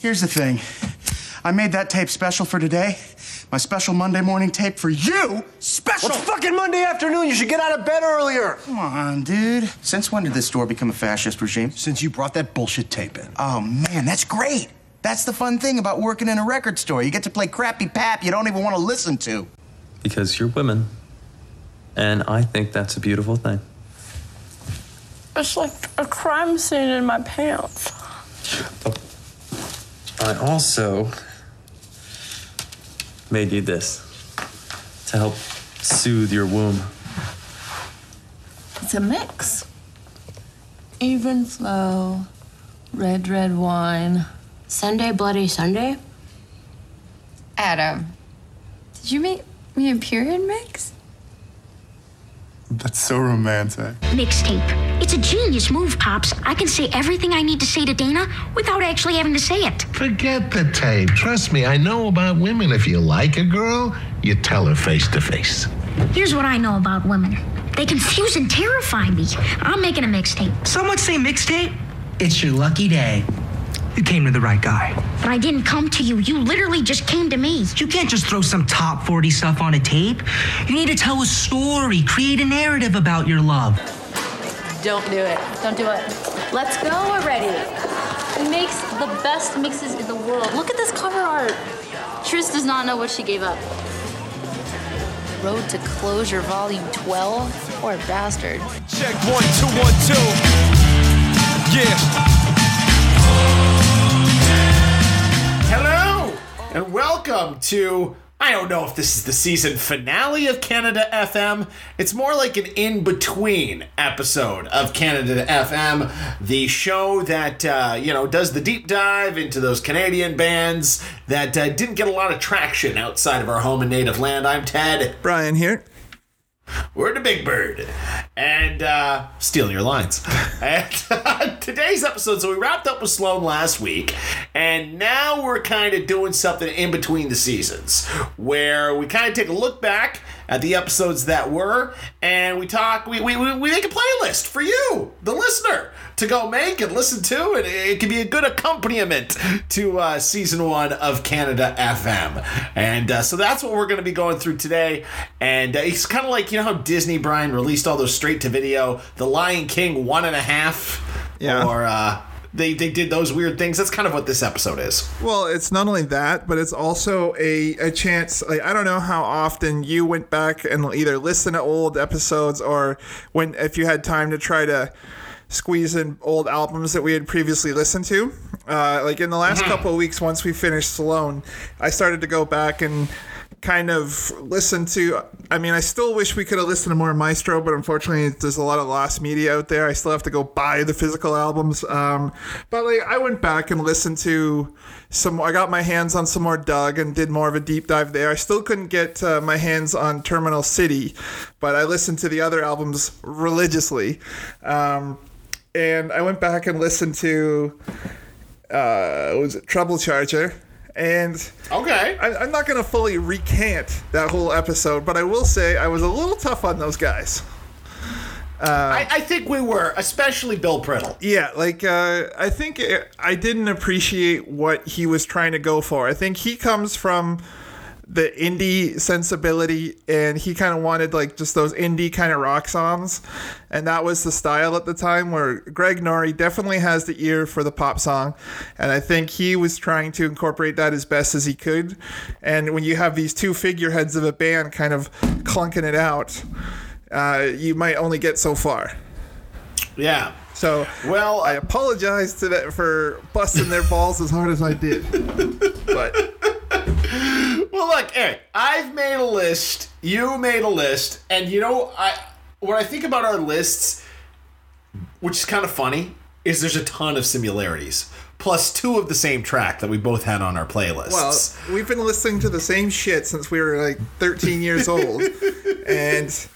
Here's the thing I made that tape special for today. My special Monday morning tape for you. Special. It's fucking Monday afternoon. You should get out of bed earlier. Come on, dude. Since when did this store become a fascist regime? Since you brought that bullshit tape in. Oh, man, that's great. That's the fun thing about working in a record store. You get to play crappy pap you don't even want to listen to. Because you're women. And I think that's a beautiful thing. It's like a crime scene in my pants. I also made you this to help soothe your womb. It's a mix. Even flow, red, red wine. Sunday, Bloody Sunday? Adam, did you make me a period mix? That's so romantic. Mixtape. It's a genius move, Pops. I can say everything I need to say to Dana without actually having to say it. Forget the tape. Trust me, I know about women. If you like a girl, you tell her face to face. Here's what I know about women they confuse and terrify me. I'm making a mixtape. Someone say mixtape. It's your lucky day. You came to the right guy. But I didn't come to you. You literally just came to me. You can't just throw some top 40 stuff on a tape. You need to tell a story, create a narrative about your love. Don't do it. Don't do it. Let's go already. It makes the best mixes in the world. Look at this cover art. Tris does not know what she gave up. Road to Closure Volume 12? Poor bastard. Check one, two, one, two. Yeah. Hello, and welcome to. I don't know if this is the season finale of Canada FM. It's more like an in between episode of Canada FM, the show that, uh, you know, does the deep dive into those Canadian bands that uh, didn't get a lot of traction outside of our home and native land. I'm Ted. Brian here. We're the Big Bird. And uh, stealing your lines. and uh, today's episode, so we wrapped up with Sloan last week, and now we're kind of doing something in between the seasons where we kind of take a look back at the episodes that were, and we talk, we, we, we we make a playlist for you, the listener, to go make and listen to, and it can be a good accompaniment to uh, season one of Canada FM. And uh, so that's what we're going to be going through today. And uh, it's kind of like, you know how Disney, Brian, released all those straight to video, The Lion King one and a half? Yeah. Or, uh, they, they did those weird things. That's kind of what this episode is. Well, it's not only that, but it's also a, a chance. Like, I don't know how often you went back and either listen to old episodes or when if you had time to try to squeeze in old albums that we had previously listened to. Uh, like in the last couple of weeks, once we finished Sloan, I started to go back and kind of listen to. I mean, I still wish we could have listened to more Maestro, but unfortunately, there's a lot of lost media out there. I still have to go buy the physical albums. Um, but like, I went back and listened to some. I got my hands on some more Doug and did more of a deep dive there. I still couldn't get uh, my hands on Terminal City, but I listened to the other albums religiously. Um, and I went back and listened to uh, was it Treble Charger, and okay, I, I'm not gonna fully recant that whole episode, but I will say I was a little tough on those guys. I, I think we were, especially Bill Priddle. Yeah, like uh, I think it, I didn't appreciate what he was trying to go for. I think he comes from the indie sensibility and he kind of wanted like just those indie kind of rock songs. And that was the style at the time where Greig Nori definitely has the ear for the pop song. And I think he was trying to incorporate that as best as he could. And when you have these two figureheads of a band kind of clunking it out uh, you might only get so far Yeah. so Well, I apologize to that for busting their balls as hard as I did but Well, look, Eric, I've made a list. You made a list, and you know, I when I think about our lists, which is kind of funny, is there's a ton of similarities. Plus two of the same track that we both had on our playlists. Well, we've been listening to the same shit since we were like 13 years old. and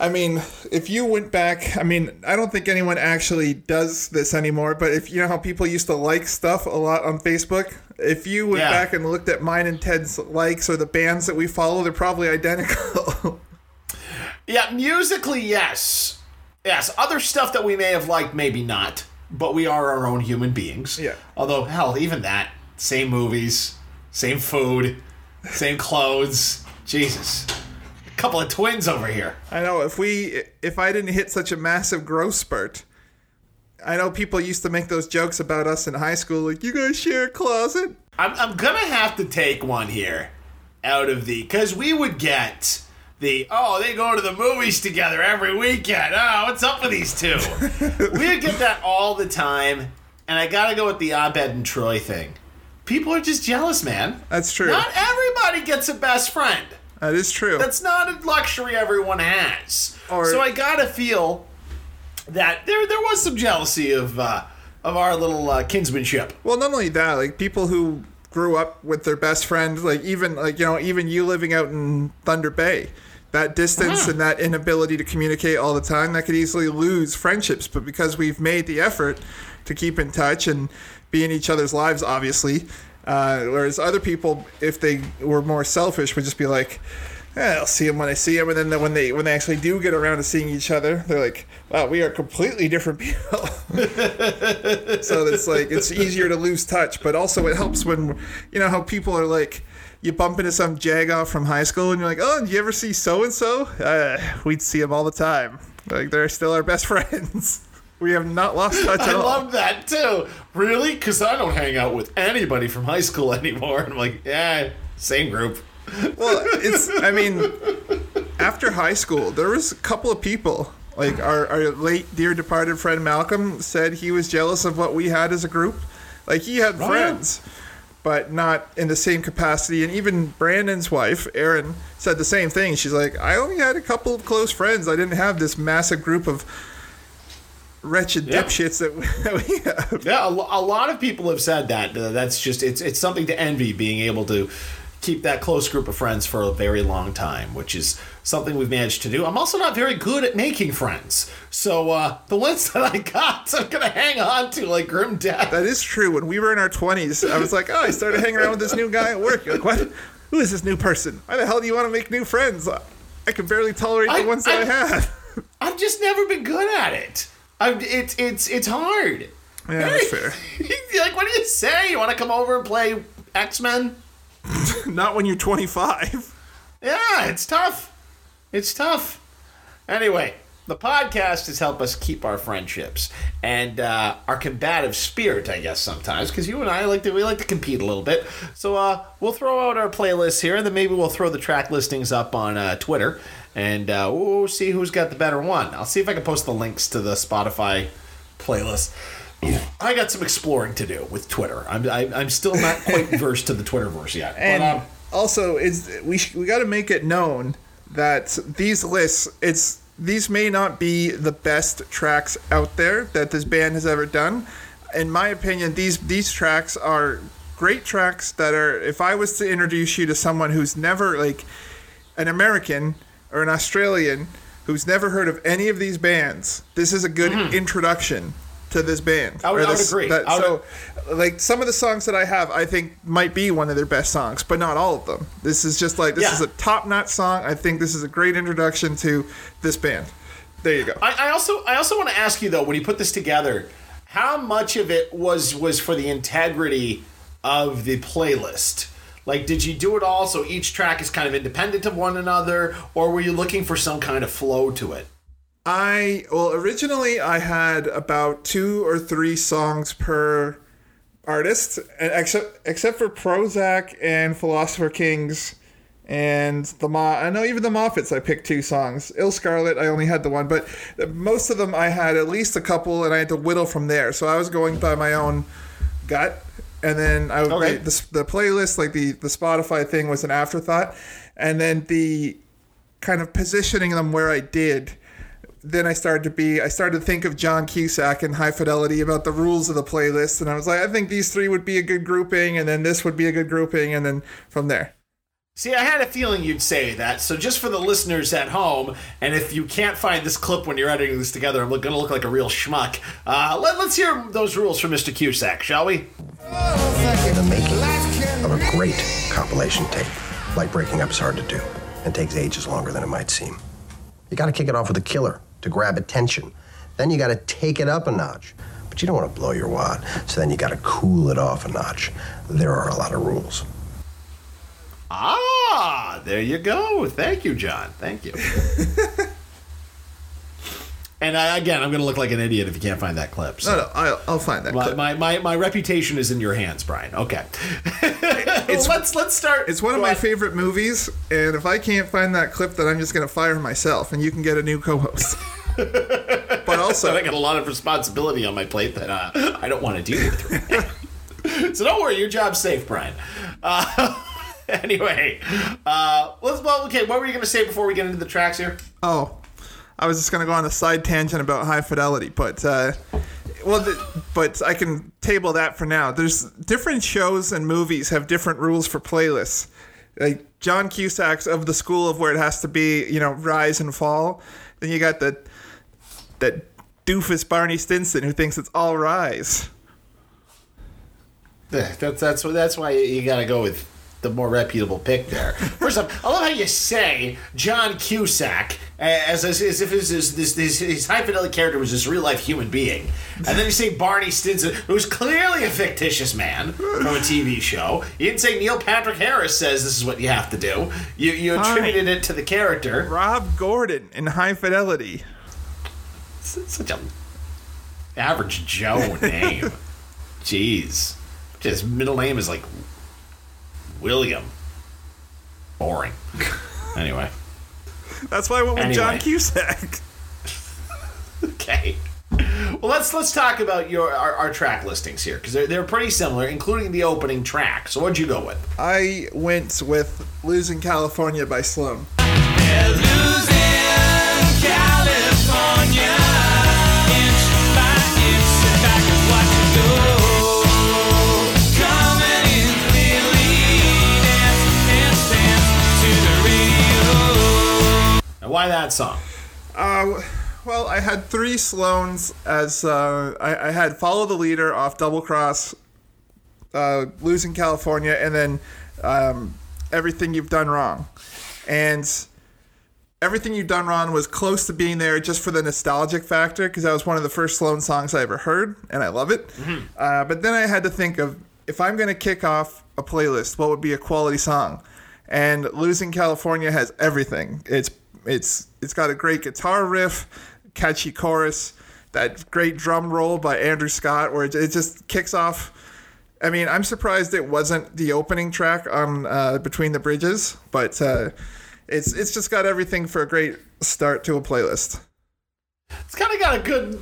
I mean, if you went back, I mean, I don't think anyone actually does this anymore, but if you know how people used to like stuff a lot on Facebook, if you went Yeah. back and looked at mine and Ted's likes or the bands that we follow, they're probably identical. yeah, musically, yes, yes. Other stuff that we may have liked, maybe not. but we are our own human beings. Yeah. Although, hell, even that, same movies, same food, same clothes. Jesus. Couple of twins over here. I know if we if I didn't hit such a massive growth spurt, I know people used to make those jokes about us in high school, like you guys share a closet. I'm, I'm gonna have to take one here out of the because we would get the oh they go to the movies together every weekend oh what's up with these two we would get that all the time and I gotta go with the Abed and Troy thing people are just jealous man That's true. not everybody gets a best friend That is true. that's not a luxury everyone has Or- so I gotta feel that there there was some jealousy of uh, of our little uh, kinsmanship Well, not only that, like people who grew up with their best friend, like even like you know, even you living out in Thunder Bay, that distance Uh-huh. and that inability to communicate all the time, that could easily lose friendships. But because we've made the effort to keep in touch and be in each other's lives, obviously, uh, whereas other people, if they were more selfish, would just be like. Eh, I'll see them when I see them, and then when they when they actually do get around to seeing each other, they're like, "Wow, we are completely different people." so it's like it's easier to lose touch, but also it helps when you know how people are like you bump into some jagoff from high school and you're like, oh, did you ever see so and so? We'd see them all the time. Like they're still our best friends. We have not lost touch I at all. love that too. Really? Because I don't hang out with anybody from high school anymore. And I'm like, yeah, same group. well, it's I mean, after high school, there was a couple of people. Like our, our late dear departed friend Malcolm said he was jealous of what we had as a group. Like he had Oh, friends, but not in the same capacity. And even Brandon's wife, Erin, said the same thing. She's like, I only had a couple of close friends. I didn't have this massive group of wretched Yeah. dipshits that we, have. Yeah, a, a lot of people have said that. Uh, that's just it's it's something to envy being able to keep that close group of friends for a very long time, which is something we've managed to do. I'm also not very good at making friends, so uh, the ones that I got, I'm gonna hang on to like grim death. That is true. When we were in our 20s, I was like, oh, I started hanging around with this new guy at work. You're like, what? Who is this new person? Why the hell do you want to make new friends? I can barely tolerate I- the ones that I, I- have. I've just never been good at it. I've, it's it's it's hard. Yeah, that's fair. like, what do you say? You want to come over and play X Men? Not when you're 25. Yeah, it's tough. It's tough. Anyway, the podcast has helped us keep our friendships and uh, our combative spirit, I guess, sometimes, because you and I like to we like to compete a little bit. So uh, we'll throw out our playlists here, and then maybe we'll throw the track listings up on uh, Twitter, and uh, we'll see who's got the better one. I'll see if I can post the links to the Spotify playlist. I got some exploring to do with Twitter. I'm I, I'm still not quite versed to the Twitterverse yet. And but, um, also, it's we sh- we got to make it known that these lists, it's these may not be the best tracks out there that this band has ever done. In my opinion, these these tracks are great tracks that are. If I was to introduce you to someone who's never like an American or an Australian who's never heard of any of these bands, this is a good hmm. introduction to this band. I would- Or I would agree. that- I would- so, like some of the songs that I have, I think might be one of their best songs, but not all of them. This is just like this Yeah. is a top-notch song. I think this is a great introduction to this band. There you go. I, I also I also want to ask you though, when you put this together, how much of it was was for the integrity of the playlist? Like, did you do it all so each track is kind of independent of one another, or were you looking for some kind of flow to it? I well originally I had about two or three songs per artist, except except for Prozzäk and Philosopher Kings and the Ma. I know even the Moffats I picked two songs. Ill Scarlet I only had the one, but most of them I had at least a couple, and I had to whittle from there. So I was going by my own gut, and then I would Okay. the, the playlist like the the Spotify thing was an afterthought, and then the kind of positioning them where I did then I started to be I started to think of John Cusack and High Fidelity about the rules of the playlist and I was like I think these three would be a good grouping and then this would be a good grouping and then from there. See, I had a feeling you'd say that. So, just for the listeners at home, and if you can't find this clip when you're editing this together, I'm going to look like a real schmuck. Uh, let, let's hear those rules from Mr. Cusack, shall we? The making of a great compilation tape, like breaking up, is hard to do and takes ages longer than it might seem. You got to kick it off with a killer to grab attention. Then you got to take it up a notch. But But you don't want to blow your wad, so then you got to cool it off a notch. There are a lot of rules. Ah, there you go. Thank you, John. Thank you. and I, again, I'm going to look like an idiot if you can't find that clip. So. No, no, I'll, I'll find that My, clip. my, my, my reputation is in your hands, Brian. Okay. let's let's start. It's one of my favorite movies, and if I can't find that clip, then I'm just going to fire myself, and you can get a new co-host. but also, I got a lot of responsibility on my plate that uh, I don't want to deal with. so don't worry, your job's safe, Brian. Uh, anyway, uh, let's. Well, okay. What were you going to say before we get into the tracks here? Oh, I was just going to go on a side tangent about high fidelity, but uh, well, the, but I can table that for now. There's different shows and movies have different rules for playlists. Like John Cusack's of the school of where it has to be, you know, rise and fall. Then you got the that doofus Barney Stinson who thinks it's all rise. Yeah, That's that's that's why you got to go with the more reputable pick there. First off, I love how you say John Cusack eh, as, as, as if his, his, this, this, his high fidelity character was this real life human being, and then you say Barney Stinson, who's clearly a fictitious man from a TV show. You didn't say Neil Patrick Harris says this is what you have to do. You you attributed it to the character. Rob Gordon in High Fidelity. Such a average Joe name. Jeez. His middle name is like William. Boring. Anyway. That's why I went with John Anyway. Cusack. Okay. Well, let's let's talk about your our, our track listings here because they're they're pretty similar, including the opening track. So what'd you go with? I went with Losing California by. And that song? Uh, well, I had three Sloans as uh, I, I had Follow the Leader off Double Cross, uh, Losing California, and then um, Everything You've Done Wrong. And Everything You've Done Wrong was close to being there just for the nostalgic factor because that was one of the first Sloan songs I ever heard, and I love it. Uh, but then I had to think of if I'm going to kick off a playlist, what would be a quality song? And Losing California has everything. It's it's it's got a great guitar riff, catchy chorus, that great drum roll by Andrew Scott, where it, it just kicks off. I mean, I'm surprised it wasn't the opening track on uh, Between the Bridges, but uh, it's it's just got everything for a great start to a playlist. It's kind of got a good.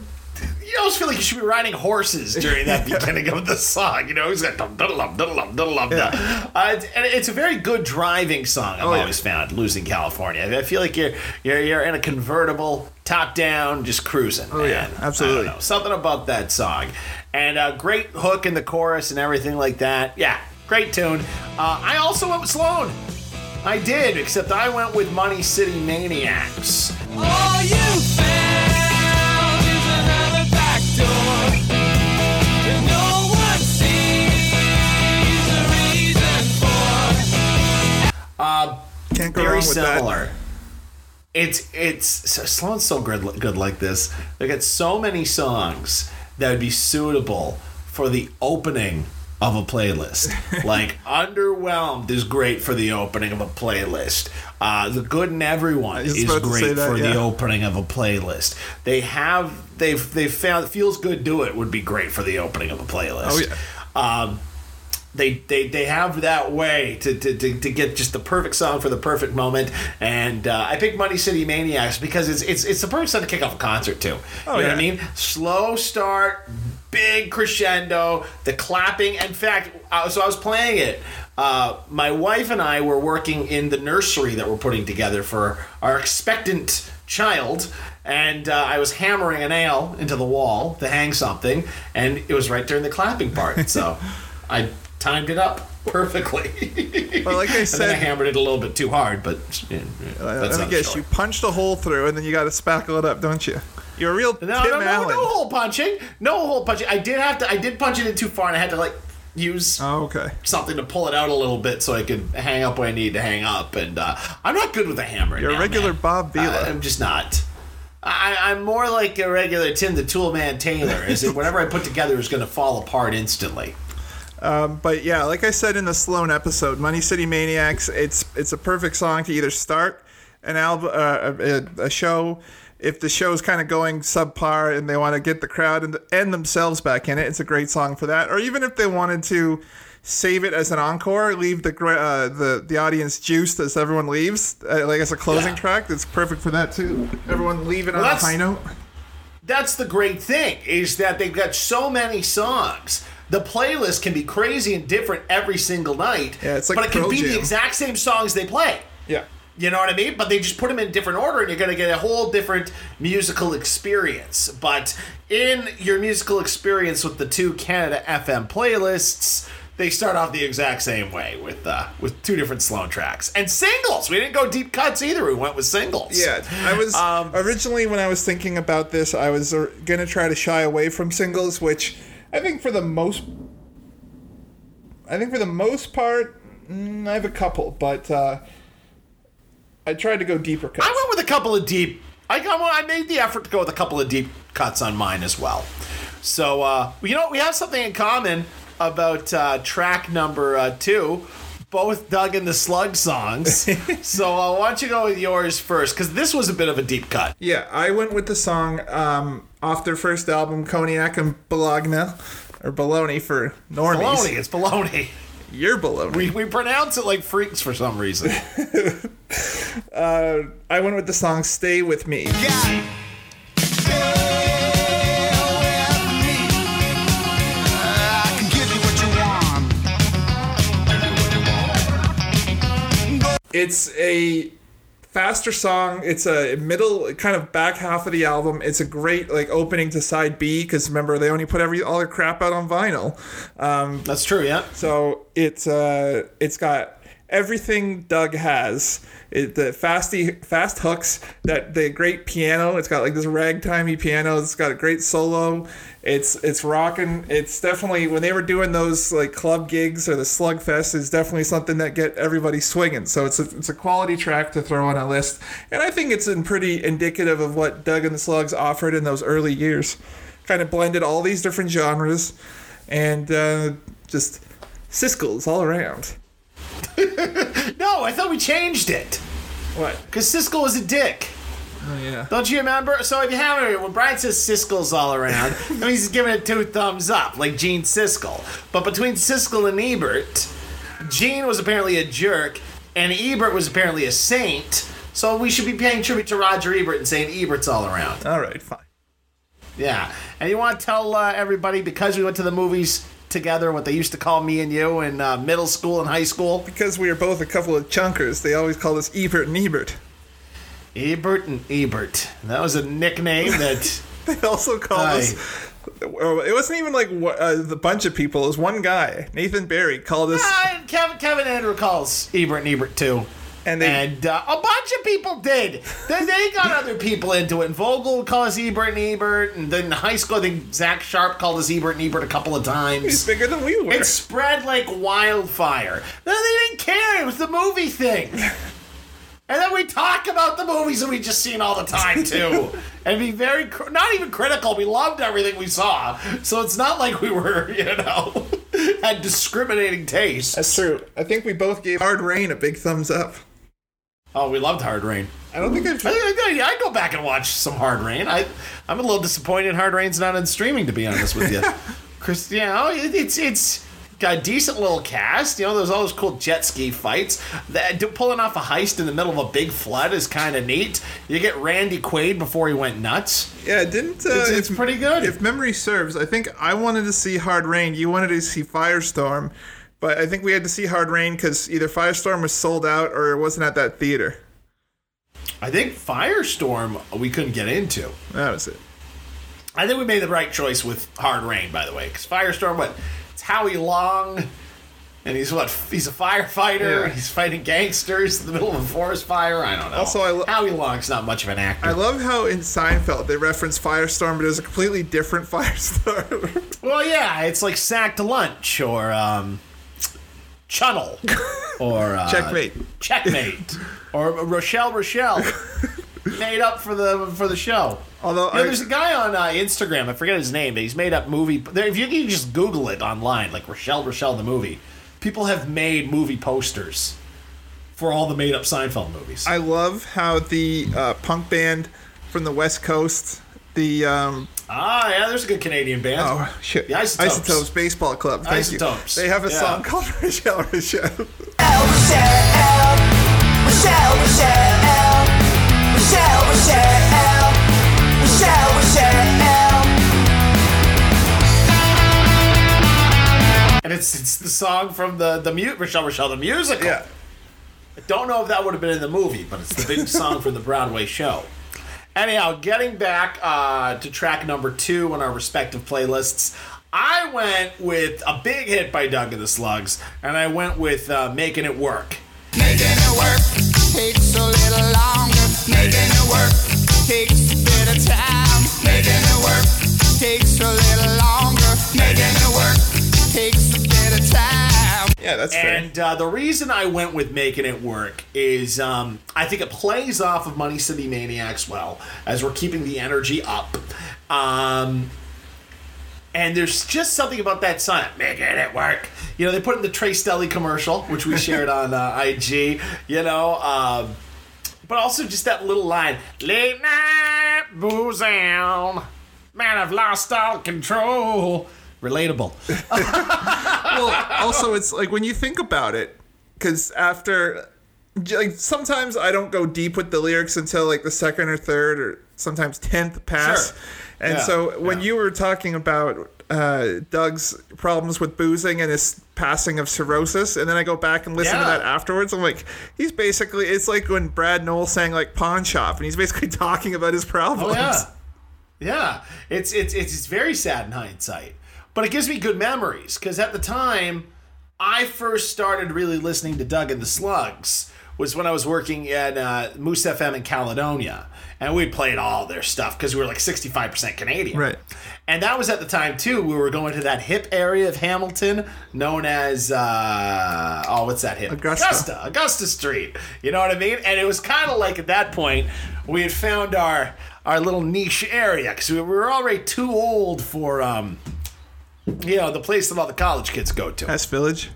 You almost feel like you should be riding horses during that beginning of the song. You know, he's got dum dum dum dum dum dum. Uh, it's- and it's a very good driving song. I've Oh, yeah. always found losing California. I feel like you're you're you're in a convertible, top down, just cruising. Oh yeah, absolutely. I don't know, something about that song, and a great hook in the chorus and everything like that. Yeah, great tune. Uh, I also went with Sloan. I did, except I went with Money City Maniacs. All you Can't go very wrong with that. similar. It's it's so- Sloan's so good good like this. They got so many songs that would be suitable for the opening of a playlist. like Underwhelmed is great for the opening of a playlist. Uh, the Good in Everyone is about to say great that, for the opening of a playlist. They have they've they've found Feels Good Do It would be great for the opening of a playlist. Oh, yeah. Um, they, they they have that way to, to, to, to get just the perfect song for the perfect moment. And uh, I picked Money City Maniacs because it's it's it's the perfect song to kick off a concert too. Oh, you know yeah. what I mean? Slow start, big crescendo, the clapping. In fact, uh, so I was playing it. Uh, my wife and I were working in the nursery that we're putting together for our expectant child, and uh, I was hammering a nail into the wall to hang something, and it was right during the clapping part. So I timed it up perfectly. Well, like I and then I hammered it a little bit too hard, but yeah, I, that's guess you punched a hole through, and then you got to spackle it up, don't you? You're a real No, Tim no, no, Allen. no hole punching. No hole punching. I did have to. I did punch it in too far, and I had to like use Oh, okay. something to pull it out a little bit so I could hang up where I need to hang up. And uh, I'm not good with a hammer. You're a regular man. Bob Vila. Uh, I'm just not. I, I'm more like a regular Tim the Toolman Taylor. Is it whatever I put together is going to fall apart instantly? Um, but yeah, like I said in the Sloan episode, Money City Maniacs, it's it's a perfect song to either start an album, uh, a, a show. If the show's kind of going subpar and they want to get the crowd and, and themselves back in it, it's a great song for that. Or even if they wanted to save it as an encore, leave the uh, the the audience juiced as everyone leaves, uh, like as a closing track. That's perfect for that too. Everyone leaving Well, on a high note. That's the great thing is that they've got so many songs. The playlist can be crazy and different every single night. Yeah, it's like but it can be the exact same songs they play. Yeah. You know what I mean? But they just put them in different order, and you're going to get a whole different musical experience. But in your musical experience with the two Canada FM playlists, they start off the exact same way with uh, with two different Sloan tracks and singles. We didn't go deep cuts either. We went with singles. Yeah, I was Um, originally when I was thinking about this, I was uh, gonna try to shy away from singles, which I think for the most, I think for the most part, mm, I have a couple, but uh, I tried to go deeper cuts. I went with a couple of deep. I got. I made the effort to go with a couple of deep cuts on mine as well. So uh, you know, we have something in common about uh, track number uh, two. Both Doug and the Slug songs. so uh, why don't you go with yours first? Because this was a bit of a deep cut. Yeah, I went with the song um, off their first album, Cognac and Bologna, or Bologna for normies. Baloney. It's baloney. You're baloney. We, we pronounce it like freaks for some reason. uh, I went with the song "Stay with Me." It's a faster song. It's a middle, kind of back half of the album. It's a great like opening to side B because remember they only put every all their crap out on vinyl. Um, That's true. Yeah. So it's uh, it's got everything Doug has. It, the fasty fast hooks, that the great piano. It's got like this ragtimey piano. It's got a great solo. It's it's rocking. It's definitely when they were doing those like club gigs or the slugfest is definitely something that get everybody swinging. So it's a, it's a quality track to throw on a list, and I think it's in pretty indicative of what Doug and the Slugs offered in those early years. Kind of blended all these different genres, and uh, just Siskel's all around. no, I thought we changed it. What? Because Siskel was a dick. Oh yeah. Don't you remember? So if you haven't, heard, when Brian says Siskel's all around, that means he's giving it two thumbs up, like Gene Siskel. But between Siskel and Ebert, Gene was apparently a jerk, and Ebert was apparently a saint. So we should be paying tribute to Roger Ebert and saying Ebert's all around. All right, fine. Yeah, and you want to tell uh, everybody because we went to the movies together, what they used to call me and you in uh, middle school and high school. Because we are both a couple of chunkers, they always called us Ebert and Ebert. Ebert and Ebert. That was a nickname that. they also called Aye. us. It wasn't even like uh, the bunch of people. It was one guy, Nathan Barry, called us. Ah, Kevin, Kevin Andrew calls Ebert and Ebert too. And, they, And uh, a bunch of people did. Then they got other people into it. And Vogel would call us Ebert and Ebert. And then in high school, I think Zach Sharp called us Ebert and Ebert a couple of times. He's bigger than we were. It spread like wildfire. No, they didn't care. It was the movie thing. And then we talk about the movies that we just seen all the time too, and be very cr- not even critical. We loved everything we saw, so it's not like we were, you know, had discriminating taste. That's true. I think we both gave Hard Rain a big thumbs up. Oh, we loved Hard Rain. I don't think I've. I, I, I go back and watch some Hard Rain. I I'm a little disappointed Hard Rain's not on streaming, to be honest with you. Chris, you know, it, it's it's got a decent little cast. You know, there's all those cool jet ski fights. That pulling off a heist in the middle of a big flood is kind of neat. You get Randy Quaid before he went nuts. Yeah, didn't. Uh, It's- it's if- pretty good. If memory serves, I think I wanted to see Hard Rain. You wanted to see Firestorm, but I think we had to see Hard Rain because either Firestorm was sold out or it wasn't at that theater. I think Firestorm we couldn't get into. That was it. I think we made the right choice with Hard Rain, by the way, because Firestorm, what? It's Howie Long, and he's what? He's a firefighter. Yeah. He's fighting gangsters in the middle of a forest fire. I don't know. Also, I lo- Howie Long's not much of an actor. I love how in Seinfeld they reference Firestorm, but it was a completely different Firestorm. well, yeah, it's like Sacked Lunch or um, Chunnel or uh, Checkmate. Checkmate or Rochelle Rochelle. made up for the for the show. Although You know, I- there's a guy on uh, Instagram. I forget his name. But he's made up movie. There, if you can just Google it online, like Rochelle Rochelle the movie, people have made movie posters for all the made up Seinfeld movies. I love how the uh, punk band from the West Coast, the um, ah, yeah, there's a good Canadian band. oh shit, the Isotopes. Isotopes Baseball Club. Thank Isotopes. you. They have a Yeah. song called Rochelle Rochelle. Michelle, Michelle, Michelle, Michelle, Michelle, Michelle. And it's it's the song from the the mute Rochelle Rochelle the musical. Yeah. I don't know if that would have been in the movie, but it's the big song from the Broadway show. Anyhow, getting back uh, to track number two on our respective playlists, I went with a big hit by Doug and the Slugs, and I went with uh, "Making It Work." Making it work takes a little longer. Making it work takes a bit of time. Making it work takes a little longer. Making it work takes a bit of time. Yeah, that's fair. And uh, the reason I went with making it work is um, I think it plays off of Money City Maniacs well as we're keeping the energy up. Um, and there's just something about that song, making it work. You know, they put in the Trace Deli commercial, which we shared on uh, IG. You know, um, but also just that little line, late night booze down, man, I've lost all control. Relatable. well, also it's like when you think about it, because after, like sometimes I don't go deep with the lyrics until like the second or third or sometimes tenth pass, Sure. and Yeah, so when you were talking about uh, Doug's problems with boozing and his passing of cirrhosis, and then I go back and listen to that afterwards, I'm like, he's basically it's like when Brad Nowell sang like Pawn Shop, and he's basically talking about his problems. Oh yeah, yeah. It's it's it's it's very sad in hindsight, but it gives me good memories because at the time, I first started really listening to Doug and the Slugs was when I was working at uh, Moose FM in Caledonia, and we played all their stuff because we were like sixty five percent Canadian, Right. And that was at the time too. We were going to that hip area of Hamilton known as uh, oh, what's that hip? Augusta. Augusta, Augusta Street. You know what I mean? And it was kind of like at that point we had found our our little niche area because we were already too old for um, you know, the place that all the college kids go to. Hess Village.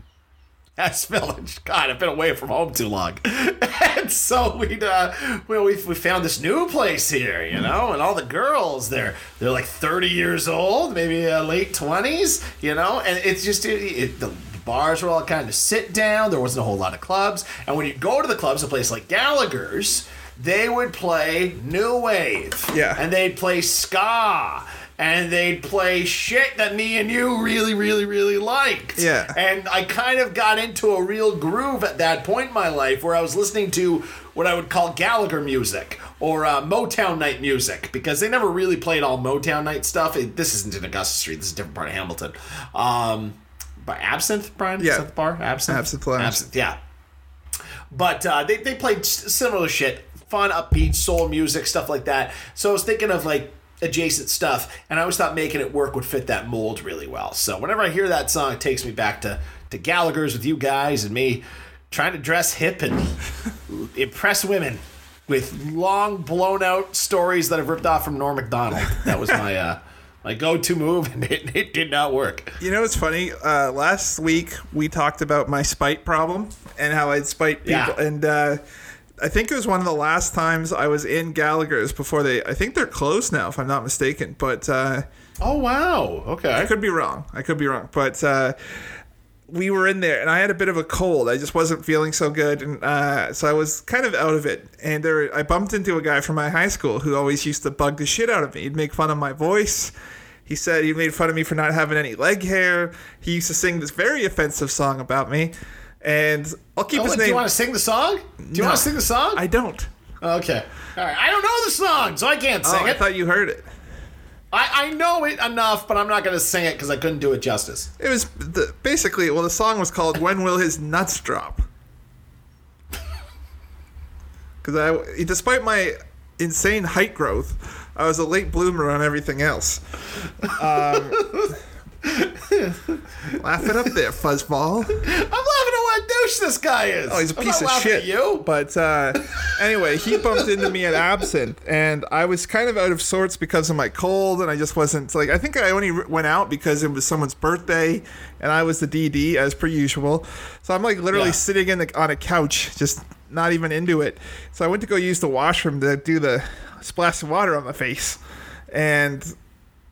Hess Village. God, I've been away from home too long. and so we'd uh well we, we found this new place here, you know, and all the girls they're they're like 30 years old, maybe uh, late 20s, you know, and it's just it, it, the bars were all kind of sit down, there wasn't a whole lot of clubs, and when you go to the clubs, a place like Gallagher's, they would play new wave. Yeah. And they'd play ska. And they'd play shit that me and you really, really, really liked. Yeah. And I kind of got into a real groove at that point in my life where I was listening to what I would call Gallagher music or uh, Motown night music because they never really played all Motown night stuff. It, this isn't in Augusta Street. This is a different part of Hamilton. Um, by Absinthe, Brian? Yeah. Is that the bar? Absinthe? Absinthe Lounge. Absinthe, yeah. But uh, they, they played similar shit, fun, upbeat, soul music, stuff like that. So I was thinking of like adjacent stuff, and I always thought making it work would fit that mold really well. So whenever I hear that song, it takes me back to, to Gallagher's with you guys and me trying to dress hip and impress women with long, blown out stories that I've ripped off from Norm MacDonald. That was my. Uh, my go-to move, and it, it did not work. You know, it's funny. Uh, last week we talked about my spite problem and how I'd spite people, Yeah. and uh, I think it was one of the last times I was in Gallagher's before they. I think they're closed now, if I'm not mistaken. But uh, Oh wow, okay. I could be wrong. I could be wrong, but. Uh, we were in there, and I had a bit of a cold. I just wasn't feeling so good, and uh, so I was kind of out of it. And there, I bumped into a guy from my high school who always used to bug the shit out of me. He'd make fun of my voice. He said he made fun of me for not having any leg hair. He used to sing this very offensive song about me, and I'll keep Oh, his do name. you want to sing the song? Do you No. want to sing the song? I don't. Okay. All right. I don't know the song, so I can't Oh, it. I thought you heard it. I, I know it enough, but I'm not going to sing it because I couldn't do it justice. It was the, basically well, the song was called "When Will His Nuts Drop." Because I, despite my insane height growth, I was a late bloomer on everything else. Um, laugh it up there, fuzzball. I'm laughing at what douche this guy is. Oh, he's a I'm piece of shit. You. But uh, anyway, he bumped into me at Absinthe, and I was kind of out of sorts because of my cold, and I just wasn't like. I think I only went out because it was someone's birthday, and I was the DD as per usual. So I'm like literally Yeah. sitting in the, on a couch, just not even into it. So I went to go use the washroom to do the splash of water on my face, and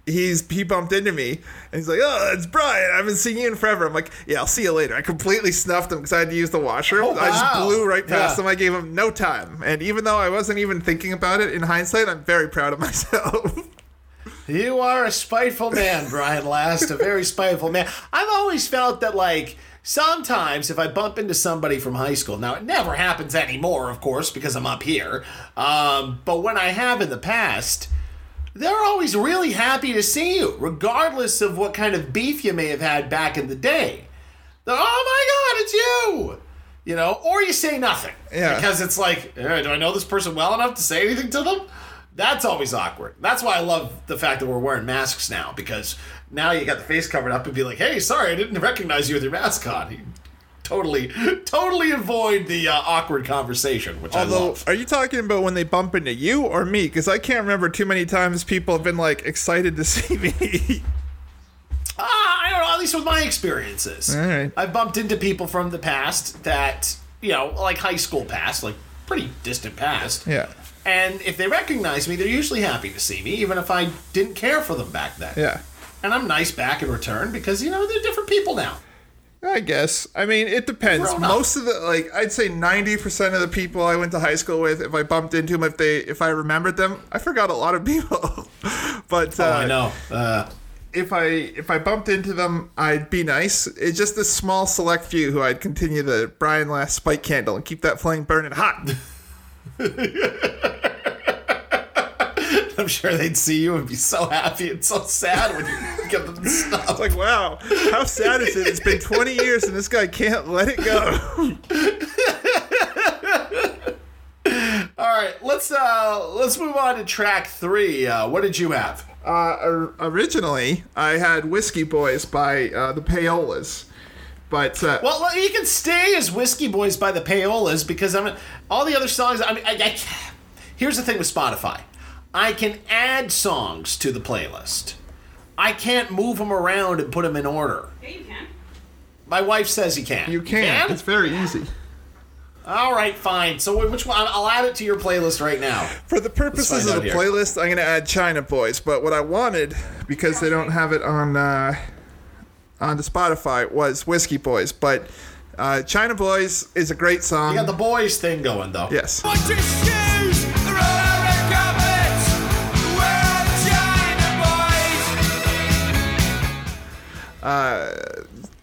he's he bumped into me and he's like, "Oh, it's Brian. I haven't seen you in forever." I'm like, "Yeah, I'll see you later." I completely snuffed him because I had to use the washroom. Oh, I just blew right past Yeah. him. I gave him no time, and even though I wasn't even thinking about it in hindsight, I'm very proud of myself. You are a spiteful man, Brian Last. A very spiteful man. I've always felt that, like, sometimes if I bump into somebody from high school, now it never happens anymore, of course, because I'm up here. Um, but when I have in the past, they're always really happy to see you, regardless of what kind of beef you may have had back in the day. They're, oh my God, it's you! You know, or you say nothing. Yeah. Because it's like, eh, do I know this person well enough to say anything to them? That's always awkward. That's why I love the fact that we're wearing masks now, because now you got the face covered up and be like, hey, sorry, I didn't recognize you with your mask on. Totally, totally avoid the uh, awkward conversation, which I Although, love. are you talking about when they bump into you or me? Because I can't remember too many times people have been like excited to see me. Ah, I don't know. At least with my experiences, All right. I've bumped into people from the past that you know, like high school past, like pretty distant past. Yeah. And if they recognize me, they're usually happy to see me, even if I didn't care for them back then. yeah. And I'm nice back in return because you know they're different people now. I guess. I mean, it depends. Most of the like, I'd say ninety percent of the people I went to high school with, if I bumped into them, if they, if I remembered them, I forgot a lot of people. but uh, oh, I know. Uh, if I if I bumped into them, I'd be nice. It's just a small select few who I'd continue the Brian Last spike candle and keep that flame burning hot. I'm sure they'd see you and be so happy and so sad when you give them the stuff. It's like, wow, how sad is it? It's been 20 years and this guy can't let it go. All right, let's uh let's move on to track three. Uh, what did you have? Uh, or- originally, I had Whiskey Boys by uh, the Payolas. But uh, Well, you can stay as Whiskey Boys by the Payolas because I mean all the other songs. I mean, I, I, here's the thing with Spotify: I can add songs to the playlist. I can't move them around and put them in order. Yeah, you can. My wife says you can. you can. It's very easy. All right, fine. So which one? I'll add it to your playlist right now. For the purposes of the here. playlist, I'm going to add China Boys. But what I wanted, because they don't have it on uh, on the Spotify, was Whiskey Boys. But uh, China Boys is a great song. You got the boys thing going though. yes. Uh,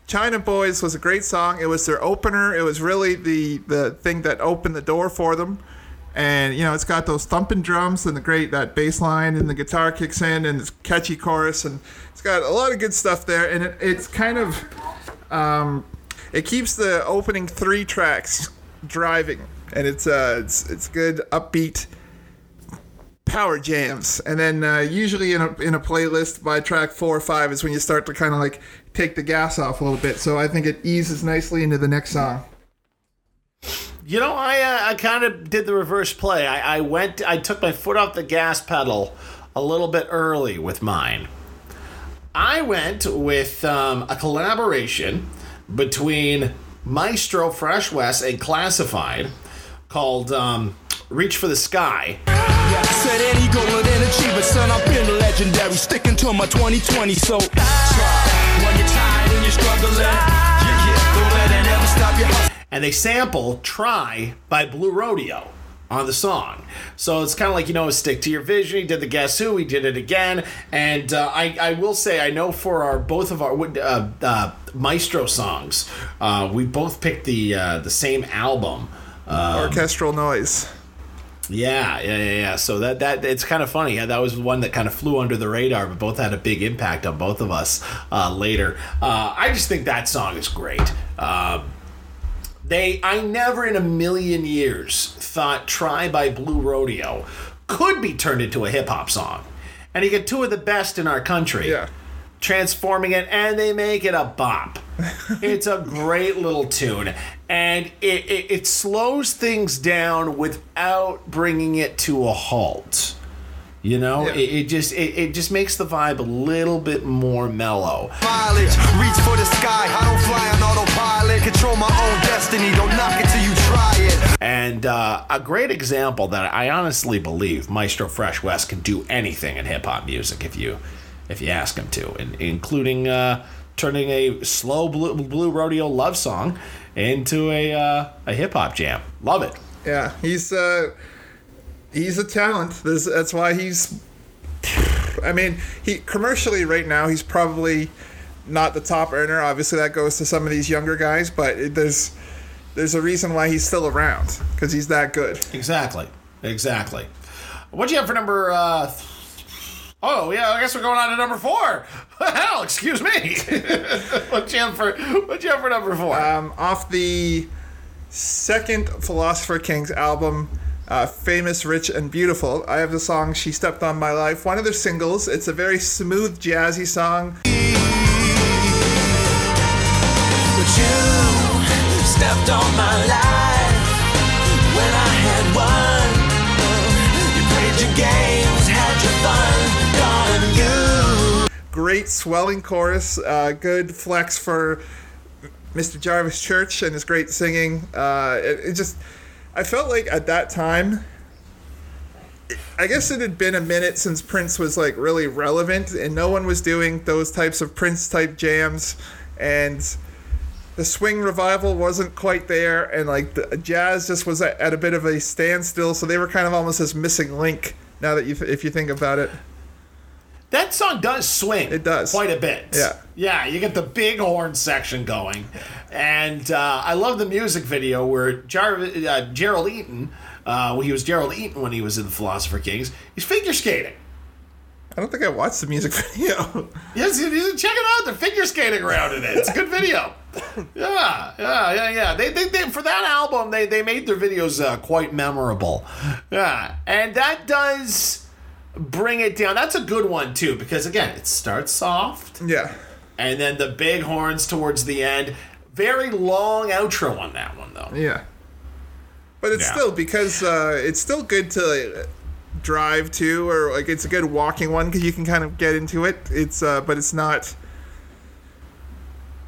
China Boys was a great song. It was their opener. It was really the the thing that opened the door for them. And you know, it's got those thumping drums and the great that bass line and the guitar kicks in and this catchy chorus and it's got a lot of good stuff there. And it, it's kind of um, it keeps the opening three tracks driving, and it's uh it's it's good upbeat power jams, and then uh, usually in a in a playlist by track four or five is when you start to kind of like take the gas off a little bit. So I think it eases nicely into the next song. You know, I uh, I kind of did the reverse play. I, I went, I took my foot off the gas pedal a little bit early with mine. I went with um, a collaboration between Maestro Fresh Wes and Classified called um, "Reach for the Sky." Said any goal and then achieve it, son. I've been legendary, sticking to my 2020. So try when you're tired and you're struggling. Yeah, yeah, don't let it ever stop your and they sample "Try" by Blue Rodeo on the song. So it's kind of like you know, stick to your vision. He did the Guess Who, he did it again, and uh, I I will say I know for our both of our uh, uh, Maestro songs, uh, we both picked the uh, the same album. Um, Orchestral noise. Yeah, yeah, yeah, yeah. So that that it's kind of funny. Yeah, that was one that kind of flew under the radar, but both had a big impact on both of us uh, later. Uh, I just think that song is great. Um, they, I never in a million years thought "Try" by Blue Rodeo could be turned into a hip hop song, and you get two of the best in our country. Yeah. transforming it, and they make it a bop. it's a great little tune, and it, it, it slows things down without bringing it to a halt. You know, it, it just it, it just makes the vibe a little bit more mellow. Mileage, reach for the sky. I don't fly on autopilot. Control my own destiny. Don't knock it till you try it. And uh, a great example that I honestly believe Maestro Fresh Wes can do anything in hip hop music if you if you ask him to, and including uh, turning a slow blue, blue rodeo love song into a uh, a hip hop jam. Love it. Yeah, he's uh, he's a talent. There's, that's why he's. I mean, he commercially right now he's probably not the top earner. Obviously, that goes to some of these younger guys, but it, there's there's a reason why he's still around because he's that good. Exactly. Exactly. What do you have for number? Uh, th- oh yeah, I guess we're going on to number four. Hell, excuse me. what'd you have for? What'd you have for number four? Um, off the second Philosopher Kings album, uh, Famous, Rich, and Beautiful, I have the song She Stepped on My Life, one of their singles. It's a very smooth, jazzy song. Great swelling chorus, uh, good flex for Mr. Jarvis Church and his great singing. Uh, it, it just, I felt like at that time, I guess it had been a minute since Prince was like really relevant, and no one was doing those types of Prince type jams, and the swing revival wasn't quite there, and like the jazz just was at, at a bit of a standstill, so they were kind of almost this missing link. Now that you, if you think about it, That song does swing. It does quite a bit. Yeah. yeah. You get the big horn section going, and uh, I love the music video where Jar- uh, Gerald Eaton, uh, well, he was Gerald Eaton when he was in the Philosopher Kings. He's figure skating. I don't think I watched the music video. Yes, you to check it out. They're figure skating around in it. It's a good video. Yeah, yeah, yeah, yeah. They, they, they for that album, they, they made their videos uh, quite memorable. Yeah, and that does bring it down. That's a good one too because again, it starts soft. Yeah. And then the big horns towards the end. Very long outro on that one though. Yeah. But it's Yeah. still because uh, it's still good to drive to, or like it's a good walking one because you can kind of get into it. It's uh, but it's not.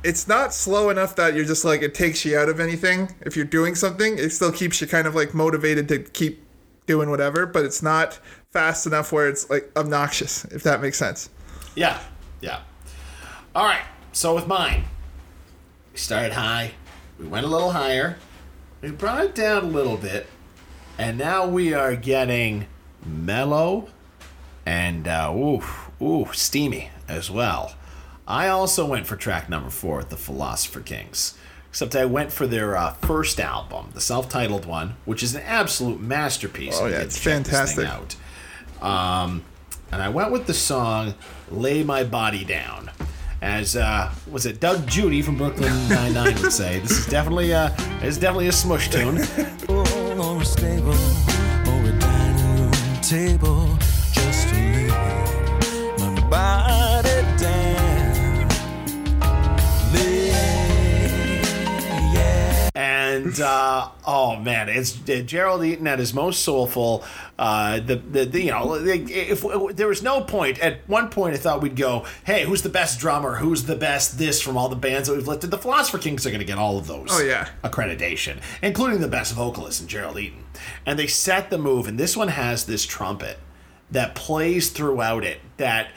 It's not slow enough that you're just like it takes you out of anything. If you're doing something, it still keeps you kind of like motivated to keep doing whatever. But it's not fast enough where it's like obnoxious. If that makes sense. Yeah, yeah. All right. So with mine, we started high. We went a little higher. We brought it down a little bit, and now we are getting mellow and uh, ooh, ooh, steamy as well. I also went for track number four with the Philosopher Kings, except I went for their uh, first album, the self-titled one, which is an absolute masterpiece. Oh, yeah, it's check this thing fantastic. out. Um, and I went with the song "Lay My Body Down." As uh, was it Doug Judy from Brooklyn Nine Nine would say, this is definitely a it's definitely a smush tune. Or a stable, or a dining room table, and uh, oh man, it's uh, Gerald Eaton at his most soulful. Uh, the, the, the you know if, if there was no point at one point I thought we'd go, hey, who's the best drummer? Who's the best this from all the bands that we've lifted? The Philosopher Kings are going to get all of those. Oh, yeah. accreditation, including the best vocalist in Gerald Eaton. And they set the move, and this one has this trumpet that plays throughout it that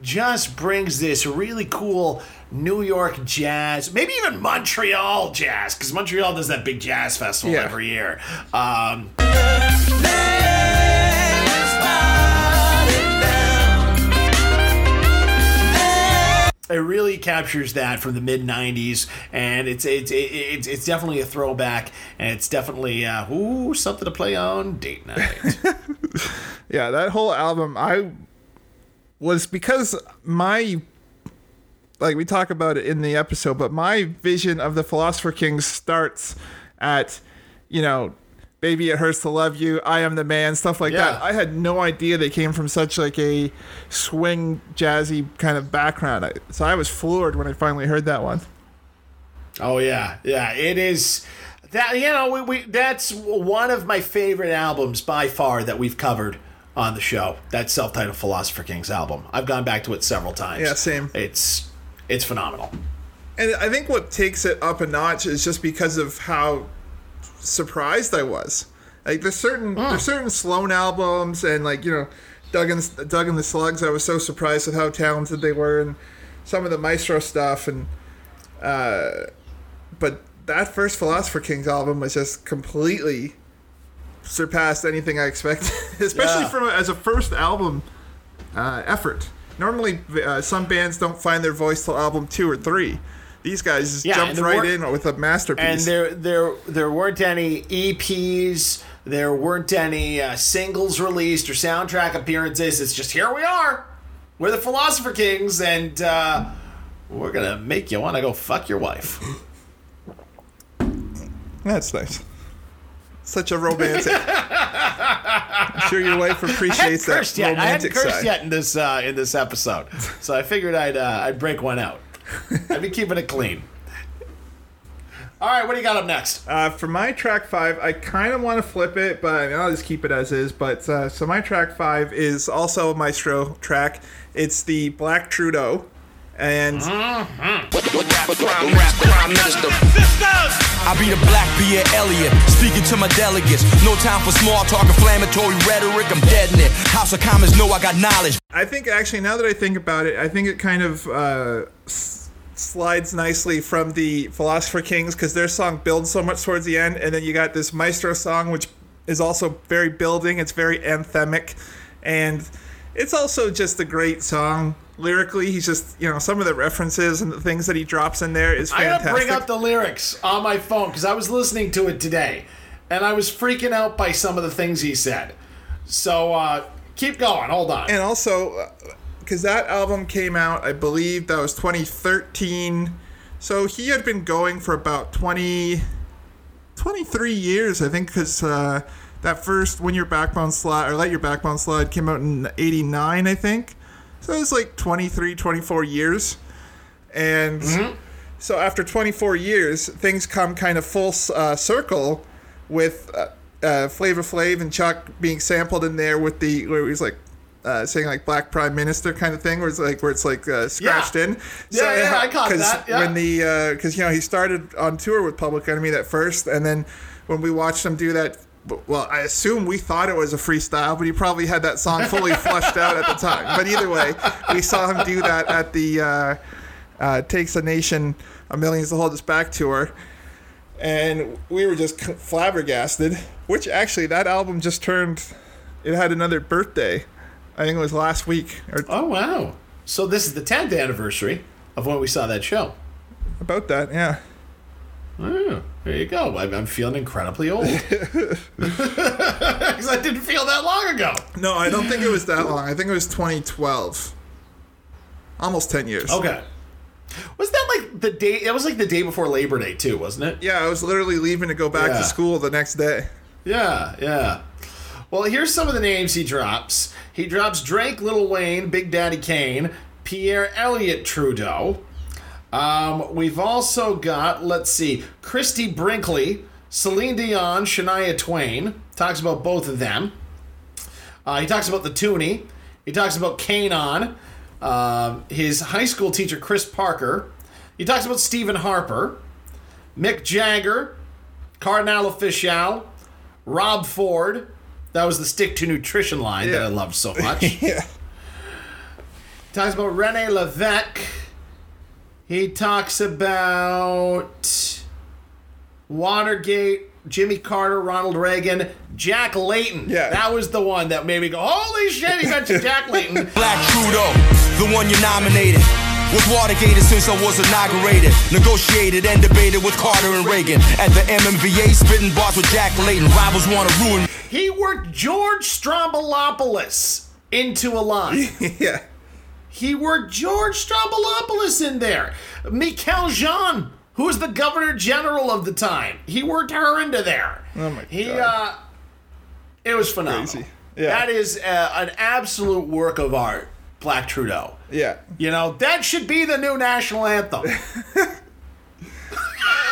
just brings this really cool New York jazz, maybe even Montreal jazz, because Montreal does that big jazz festival Yeah. every year. Um, it really captures that from the mid '90s, and it's it's it's it's definitely a throwback, and it's definitely uh, ooh something to play on date night. Yeah, that whole album, I was because my like we talk about it in the episode, but my vision of the Philosopher Kings starts at you know Baby It Hurts to Love You, I Am the Man, stuff like Yeah. that. I had no idea they came from such like a swing jazzy kind of background. I, so I was floored when I finally heard that one. Oh yeah, yeah. It is that you know we, we that's one of my favorite albums by far that we've covered on the show. That self-titled Philosopher Kings album. I've gone back to it several times. Yeah, same. It's it's phenomenal. And I think what takes it up a notch is just because of how surprised I was. Like there's certain Hmm. there's certain Sloan albums and like you know Doug and Doug and the Slugs. I was so surprised with how talented they were and some of the Maestro stuff and uh, but that first Philosopher Kings album was just completely surpassed anything I expected, especially Yeah. from as a first album uh, effort. Normally, uh, some bands don't find their voice till album two or three. These guys just Yeah, jumped right in with a masterpiece. And there there there weren't any EPs. There weren't any uh, singles released or soundtrack appearances. It's just here we are. We're the Philosopher Kings, and uh, we're gonna make you want to go fuck your wife. That's nice. Such a romantic. I'm sure your wife appreciates I that yet. I hadn't cursed side. yet in this uh, in this episode, so I figured I'd uh, I'd break one out. I'd be keeping it clean. All right, what do you got up next? Uh, for my track five, I kind of want to flip it, but I mean, I'll just keep it as is. But uh, so my track five is also a Maestro track. It's the Black Trudeau, and I be the black Pierre Elliott, speaking to my delegates. No time for small talk, inflammatory rhetoric. I'm dead in it. House of Commons know I got knowledge. I think actually now that I think about it, I think it kind of uh, s- slides nicely from the Philosopher Kings because their song builds so much towards the end, and then you got this Maestro song which is also very building. It's very anthemic, and it's also just a great song lyrically. He's just you know some of the references and the things that he drops in there is fantastic. Fantastic. gonna bring up the lyrics on my phone because I was listening to it today, and I was freaking out by some of the things he said. So uh, keep going. Hold on. And also, because that album came out, I believe that was 2013. So he had been going for about 20, 23 years, I think, because uh, that first When Your Backbone Slide, or Let Your Backbone Slide came out in 89, I think. So it was like 23, 24 years. And so after 24 years, things come kind of full uh, circle with uh, uh, Flavor Flav and Chuck being sampled in there with the where he's like uh, saying like Black Prime Minister kind of thing, where it's like where it's like uh, scratched in. Yeah, yeah, I caught that, yeah. when the because you know he started on tour with Public Enemy that first, and then when we watched him do that. Well, I assume we thought it was a freestyle, but he probably had that song fully flushed out at the time. But either way, we saw him do that at the uh, uh, Takes a Nation a Millions to Hold Us Back tour. And we were just flabbergasted, which actually, that album just turned, it had another birthday. I think it was last week. Or oh, wow. So this is the 10th anniversary of when we saw that show. About that, yeah. Oh, there you go. I'm, I'm feeling incredibly old. Because I didn't feel that long ago. No, I don't think it was that long. I think it was 2012. Almost 10 years. Okay. Was that like the day? That was like the day before Labor Day, too, wasn't it? Yeah, I was literally leaving to go back Yeah. to school the next day. Yeah, yeah. Well, here's some of the names he drops. He drops Drake, Little Wayne, Big Daddy Kane, Pierre Elliott Trudeau. Um, we've also got, let's see, Christie Brinkley, Celine Dion, Shania Twain. Talks about both of them. Uh, he talks about the Toonie. He talks about K'naan, um, his high school teacher, Chris Parker. He talks about Stephen Harper, Mick Jagger, Kardinal Offishall, Rob Ford. That was the stick to nutrition line that I loved so much. yeah. Talks about Rene Levesque. He talks about Watergate, Jimmy Carter, Ronald Reagan, Jack Layton. Yeah. That was the one that made me go, holy shit, he got Jack Layton. Black Trudeau, the one you nominated. Was Watergate since I was inaugurated. Negotiated and debated with Carter and Reagan. At the MMVA, spitting bars with Jack Layton. Rivals want to ruin. He worked George Stroumboulopoulos into a line. yeah. He worked George Stroumboulopoulos in there. Michaëlle Jean who was the governor general of the time. He worked her into there. Oh my He, god. uh, it was phenomenal. Yeah. That is uh, an absolute work of art, Black Trudeau. yeah. You know, that should be the new national anthem.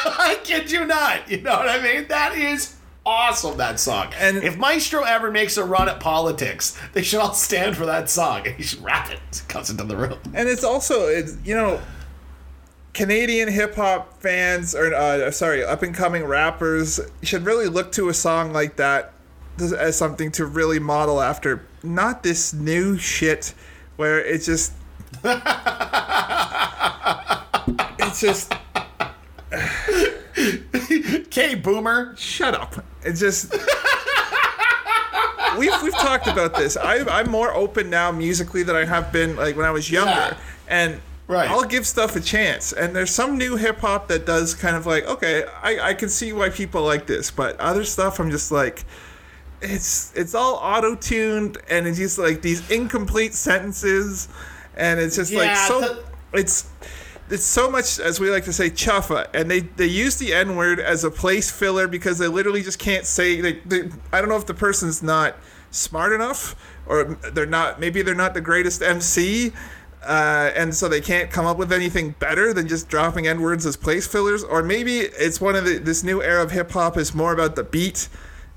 I kid you not. You know what I mean? That is awesome, that song. And if Maestro ever makes a run at politics, they should all stand for that song. He should rap it comes into the room. And it's also, it's, you know, Canadian hip hop fans, or uh, sorry, up and coming rappers should really look to a song like that as something to really model after. Not this new shit where it's just. it's just. K Boomer. Shut up. It's just. we've we've talked about this. I, I'm more open now musically than I have been like when I was younger, Yeah. and Right. I'll give stuff a chance. And there's some new hip hop that does kind of like okay, I I can see why people like this, but other stuff I'm just like. It's it's all auto tuned and it's just like these incomplete sentences, and it's just like so. the- it's it's so much as we like to say chuffa and they they use the n word as a place filler because they literally just can't say they, they i don't know if the person's not smart enough or they're not maybe they're not the greatest mc uh, and so they can't come up with anything better than just dropping n words as place fillers or maybe it's one of the this new era of hip-hop is more about the beat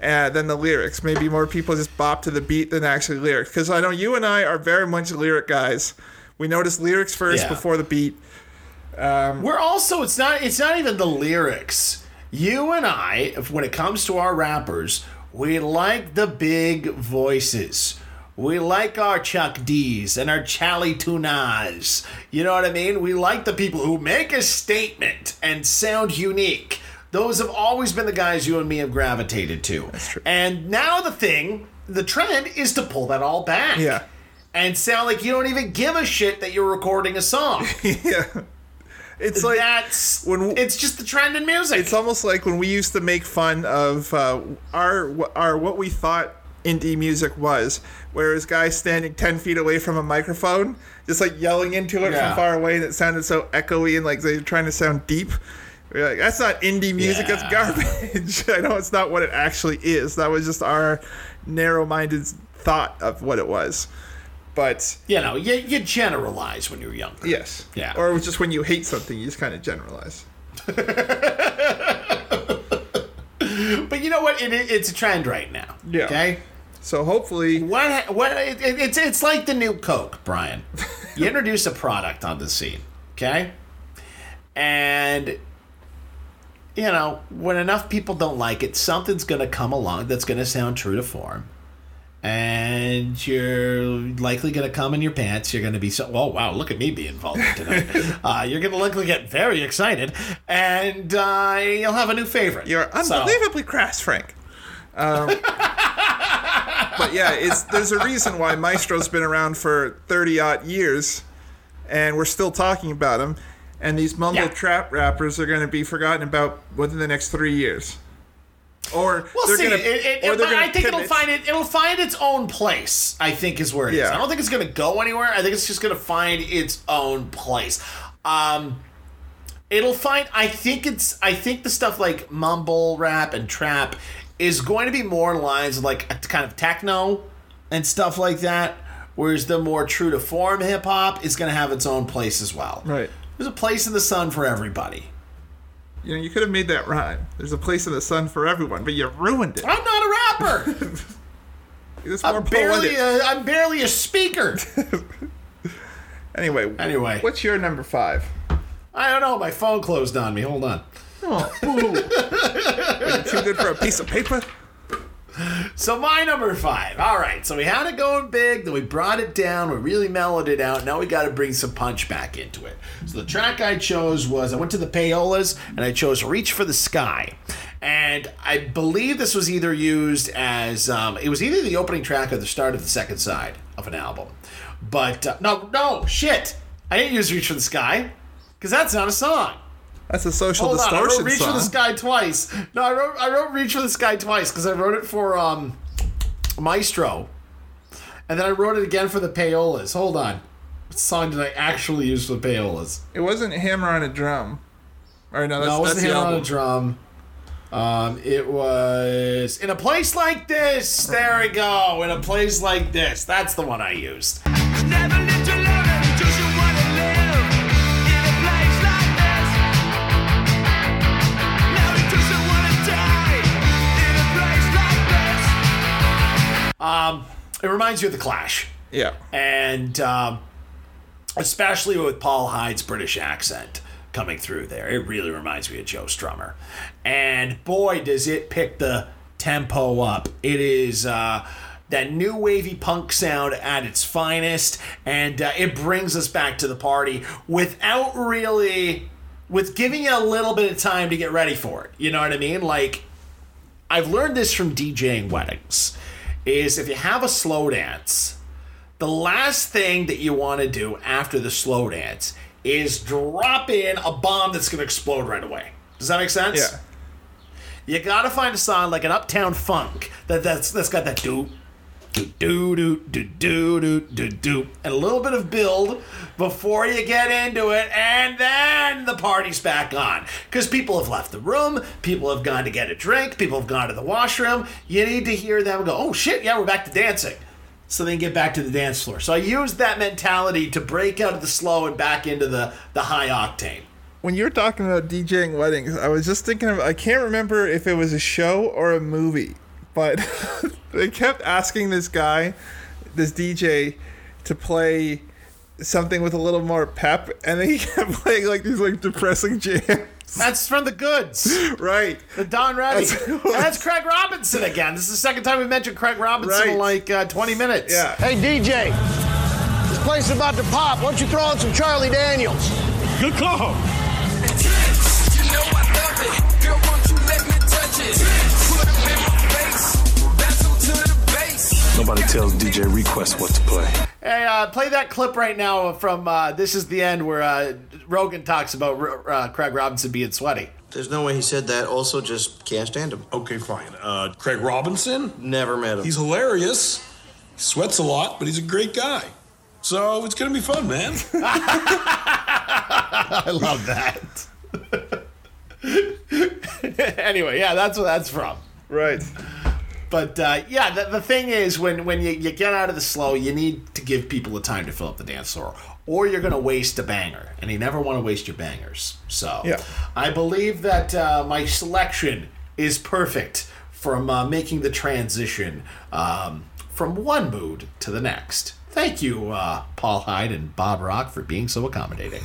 uh, than the lyrics. Maybe more people just bop to the beat than actually lyrics because i know you and i are very much lyric guys. We notice lyrics first Yeah. before the beat Um, We're also it's not it's not even the lyrics. You and I, if, when it comes to our rappers, we like the big voices. We like our Chuck D's and our Charlie Tunas. You know what I mean? We like the people who make a statement and sound unique. Those have always been the guys you and me have gravitated to. That's true. And now the thing, the trend is to pull that all back. Yeah. And sound like you don't even give a shit that you're recording a song. yeah. It's like that's when it's just the trend in music. It's almost like when we used to make fun of uh, our our what we thought indie music was, whereas guys standing ten feet away from a microphone, just like yelling into it Yeah. from far away, and it sounded so echoey and like they're trying to sound deep. We're like, that's not indie music. That's garbage. I know it's not what it actually is. That was just our narrow-minded thought of what it was. But you know, you, you generalize when you're younger. yes, Yeah. Or just when you hate something, you just kind of generalize. But you know what? It, it- it's a trend right now. Yeah. Okay. So hopefully, what what it, it- it's it's like the new Coke, Brian. You introduce a product on the scene, okay, and you know when enough people don't like it, something's gonna come along that's gonna sound true to form. And you're likely going to come in your pants. You're going to be so, oh, wow, look at me being vulgar tonight. uh, you're going to likely get very excited. And uh, you'll have a new favorite. You're So- unbelievably crass, Frank. Um, but yeah, it's there's a reason why Maestro's been around for thirty odd years, and we're still talking about him. And these mumble trap rappers are going to be forgotten about within the next three years. Or We'll they're see. gonna, It- it- or I think it'll find it. It'll find its own place. I think is where it is. Yeah. I don't think it's going to go anywhere. I think it's just going to find its own place. Um, it'll find. I think it's. I think the stuff like mumble rap and trap is going to be more in lines of like a kind of techno and stuff like that. Whereas the more true to form hip hop is going to have its own place as well. Right. There's a place in the sun for everybody. You know, you could have made that rhyme. There's a place in the sun for everyone, but you ruined it. I'm not a rapper. It's more I'm barely. A, I'm barely a speaker. Anyway, Anyway. what's your number five? I don't know. My phone closed on me. Hold on. Oh, too good for a piece of paper? So my number five. All right. So we had it going big, then we brought it down. We really mellowed it out. Now we got to bring some punch back into it. So the track I chose was I went to the payolas and I chose "Reach for the Sky," and I believe this was either used as um, it was either the opening track or the start of the second side of an album. But uh, no, no shit. I didn't use "Reach for the Sky" because that's not a song. That's a social Hold on, I distortion wrote Reach song. for the Sky twice. No, I wrote I wrote Reach for the Sky twice because I wrote it for um Maestro. And then I wrote it again for the payolas. Hold on. What song did I actually use for the payolas? It wasn't hammer on a drum. Or no, that's, no, it wasn't that's the Hand on a. Drum. Um, it was in a place like this. There we go. In a place like this. That's the one I used. Um, it reminds you of the Clash. Yeah. and um, especially with Paul Hyde's British accent coming through there, it really reminds me of Joe Strummer. And boy, does it pick the tempo up! It is uh, that new wavy punk sound at its finest, and uh, it brings us back to the party without really. With giving you a little bit of time to get ready for it. You know what I mean? Like, I've learned this from DJing weddings is if you have a slow dance, the last thing that you want to do after the slow dance is drop in a bomb that's going to explode right away. Does that make sense? Yeah. You got to find a song like an Uptown Funk that that's that's got that do do do do do do do do do and a little bit of build before you get into it and then the party's back on. Because people have left the room people have gone to get a drink people have gone to the washroom. You need to hear them go oh shit yeah we're back to dancing. So then get back to the dance floor. So i used that mentality to break out of the slow and back into the the high octane. When you were talking about DJing weddings, I was just thinking of I can't remember if it was a show or a movie, but they kept asking this guy, this DJ, to play something with a little more pep, and then he kept playing like these like depressing jams. That's from the goods. right. The Don Ready. That's- That's, that's Craig Robinson again. This is the second time we mentioned Craig Robinson in like uh, 20 minutes. Yeah. Hey, DJ, this place is about to pop. Why don't you throw on some Charlie Daniels? Good call. Nobody tells DJ Request what to play. Hey, uh, play that clip right now from uh, This Is the End where uh, Rogan talks about uh, Craig Robinson being sweaty. There's no way he said that. Also, just can't stand him. Okay, fine. Uh, Craig Robinson? Never met him. He's hilarious. He sweats a lot, but he's a great guy. So it's gonna be fun, man. I love that. anyway, yeah, that's what that's from. Right. But uh, yeah, the, the thing is, when when you, you get out of the slow, you need to give people the time to fill up the dance floor, or you're going to waste a banger, and you never want to waste your bangers. So Yeah. I believe that uh, my selection is perfect from uh, making the transition um, from one mood to the next. Thank you, uh, Paul Hyde and Bob Rock, for being so accommodating.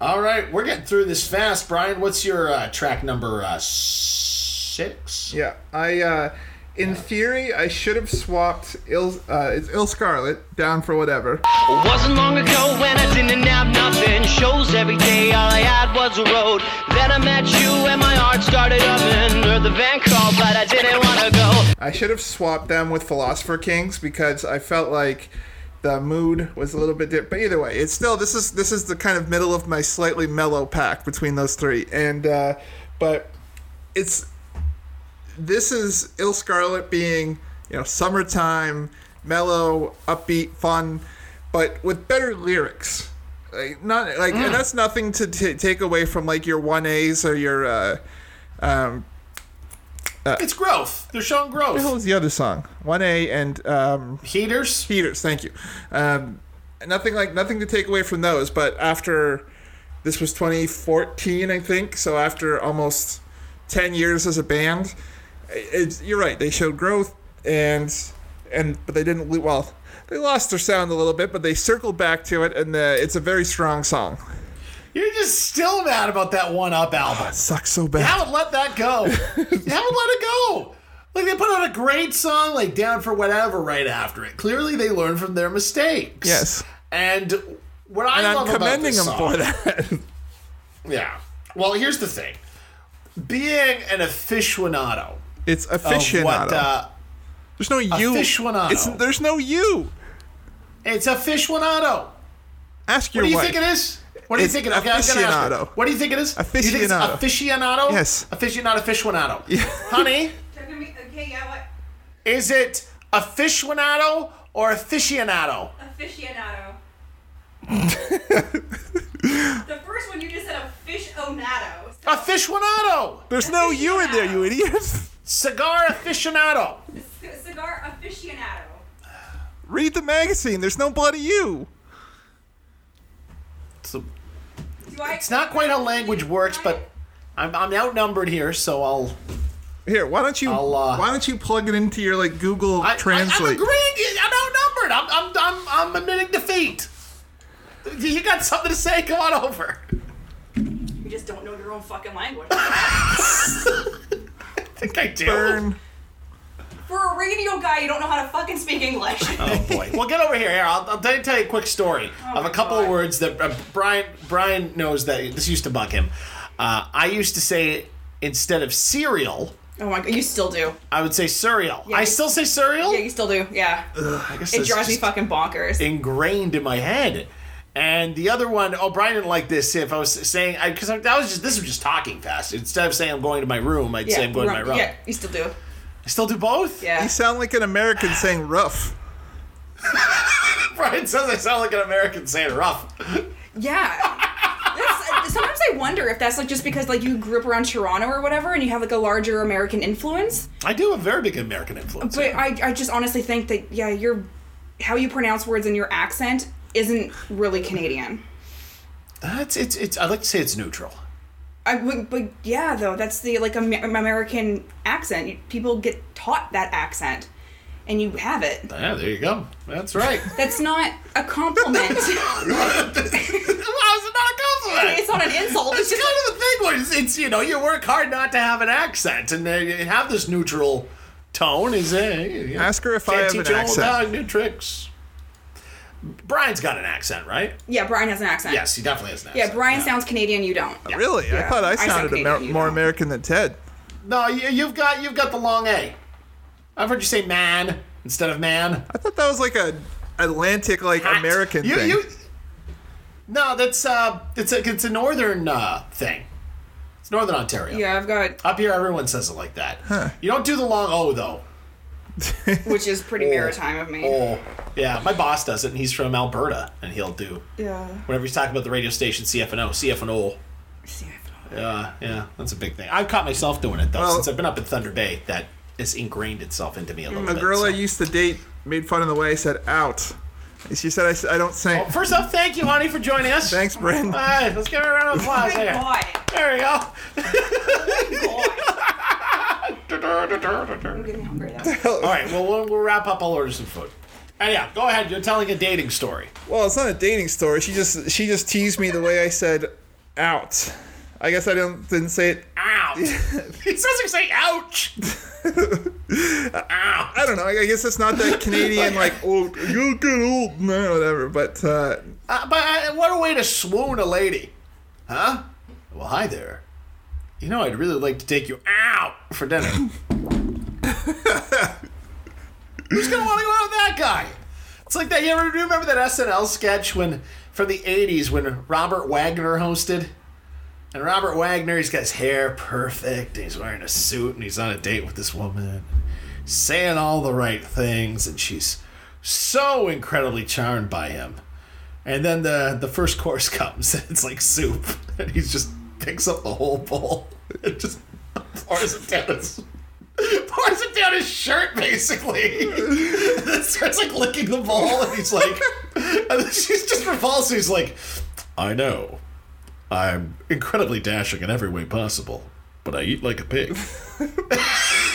All right, we're getting through this fast. Brian, what's your uh, track number uh, six? Yeah, I in theory I should have swapped Il uh it's illScarlett down for whatever. It Wasn't long ago when I didn't have nothing. Shows every day, all I had was a road. Then I met you and my heart started humming. Heard the van call, but I didn't want to go. I should have swapped them with Philosopher Kings because I felt like the mood was a little bit different. But either way, it's still this is this is the kind of middle of my slightly mellow pack between those three. And uh but it's this is illScarlett being, you know, summertime, mellow, upbeat, fun, but with better lyrics. Like not like, and that's nothing to t- take away from like your one A's or your, uh, um, uh, It's growth. They're showing what the hell growth. was the other song? One A and um, Heaters. Heaters. Thank you. Um, nothing like nothing to take away from those. But after this was 2014, I think. So after almost 10 years as a band, it's, you're right. They showed growth and and but they didn't. Well, they lost their sound a little bit, but they circled back to it, and uh, it's a very strong song. You're just still mad about that One Up album. Sucks so You bad. haven't let that go. you haven't let it go. Like they put out a great song, like Down for Whatever, right after it. Clearly, they learned from their mistakes. Yes. And what I and I'm love about commending this them for that. Yeah. Well, here's the thing. Being an aficionado. It's of aficionado. What, uh, there's no you. Aficionado. It's, there's no you. it's aficionado. Ask your What do you wife. think it is? What do you think it is? Okay, I'm gonna ask aficionado. her. What do you think it is? You think it's Aficionado. aficionado? Yes. Aficionado, aficionado. Yeah. Honey, Okay, yeah, what? is it aficionado or aficionado? Aficionado. the first one you just said aficionado. Aficionado. There's no you in there, you idiot. Cigar aficionado. Cigar aficionado. Read the magazine. There's no bloody you. So, it's not quite how language works, but I'm, I'm outnumbered here, so I'll. Here, why don't you uh, why don't you plug it into your like Google I, Translate? I'm agreeing. I'm outnumbered. I'm, I'm, I'm, I'm admitting defeat. You got something to say? Come on over. You just don't know your own fucking language. I think I do. Burn. For a radio guy, you don't know how to fucking speak English. Oh boy. Well, get over here. Here, I'll, I'll tell, you, tell you a quick story Oh of a couple God. of words that uh, Brian Brian knows that this used to bug him. Uh, I used to say instead of cereal, Oh my god, you still do. I would say cereal. Yeah, I still say cereal. Yeah, you still do. Yeah. I guess it drives me fucking bonkers. ingrained in my head. And the other one, oh, Brian didn't like this. If I was saying, I because that was just this was just talking fast. Instead of saying I'm going to my room, I'd yeah, say I'm going to my room. Yeah, you still do. I still do both. Yeah. You sound like an American saying rough. Brian says I sound like an American saying rough. Yeah. Sometimes I wonder if that's like just because like you grew up around Toronto or whatever, and you have like a larger American influence. I do have a very big American influence. But I, I just honestly think that yeah, your how you pronounce words and your accent isn't really Canadian. That's it's it's. I like to say it's neutral. I would, but yeah, though that's the like American accent. People get taught that accent, and you have it. Yeah, there you go. That's right. That's not a compliment. How is not a compliment? It's not an insult. It's kind of the thing where it's, it's you know you work hard not to have an accent and uh, you have this neutral tone. Is it? Ask her if I Can't have teach an an old accent. dog new tricks. Brian's got an accent, right? yeah, Brian has an accent. Yes, he definitely has an accent. Yeah, Brian sounds Canadian. You don't. Really? I thought I I sound sounded Canadian, Amer- more don't. American than Ted. No, you, you've got you've got the long A. I've heard you say man instead of man. I thought that was like a Atlantic like American You, thing. you, no, that's uh, it's a it's a northern uh thing. It's northern Ontario. Yeah, I've got Up here, everyone says it like that. You don't do the long O though. which is pretty oh. maritime of me. Oh, yeah. My boss does it, and he's from Alberta, and he'll do Yeah. whenever he's talking about the radio station CFNO, CFNO. Yeah, yeah, that's a big thing. I've caught myself doing it though Well- since I've been up in Thunder Bay. That has ingrained itself into me a little bit. a bit. girl so. I used to date made fun of the way I said out. She said I, I don't say. Well, first off, thank you, honey, for joining us. Thanks, Bryn. All right, let's give her a round of applause here. There we go. I'm getting hungry now. All right, well, we'll, we'll wrap up. I'll order some food. Oh, yeah, go ahead. You're telling a dating story. Well, it's not a dating story. She just she just teased me the way I said out. I guess I didn't didn't say it. Out. he sounds like say ouch. I don't know. I guess it's not that Canadian like oh you get old no whatever. But uh, Uh, but uh, what a way to swoon a lady. Huh? Well, hi there. You know, I'd really like to take you out for dinner. Who's gonna want to go out with that guy? It's like that. You ever remember that SNL sketch when from the '80s when Robert Wagner hosted? And Robert Wagner, he's got his hair perfect, and he's wearing a suit, and he's on a date with this woman, saying all the right things, and she's so incredibly charmed by him. And then the the first course comes, and it's like soup, and he's just picks up the whole bowl and just pours it down his pours it down his shirt, basically. and starts like licking the bowl, and he's like, and she's just repulsive. He's like, I know, I'm incredibly dashing in every way possible, but I eat like a pig.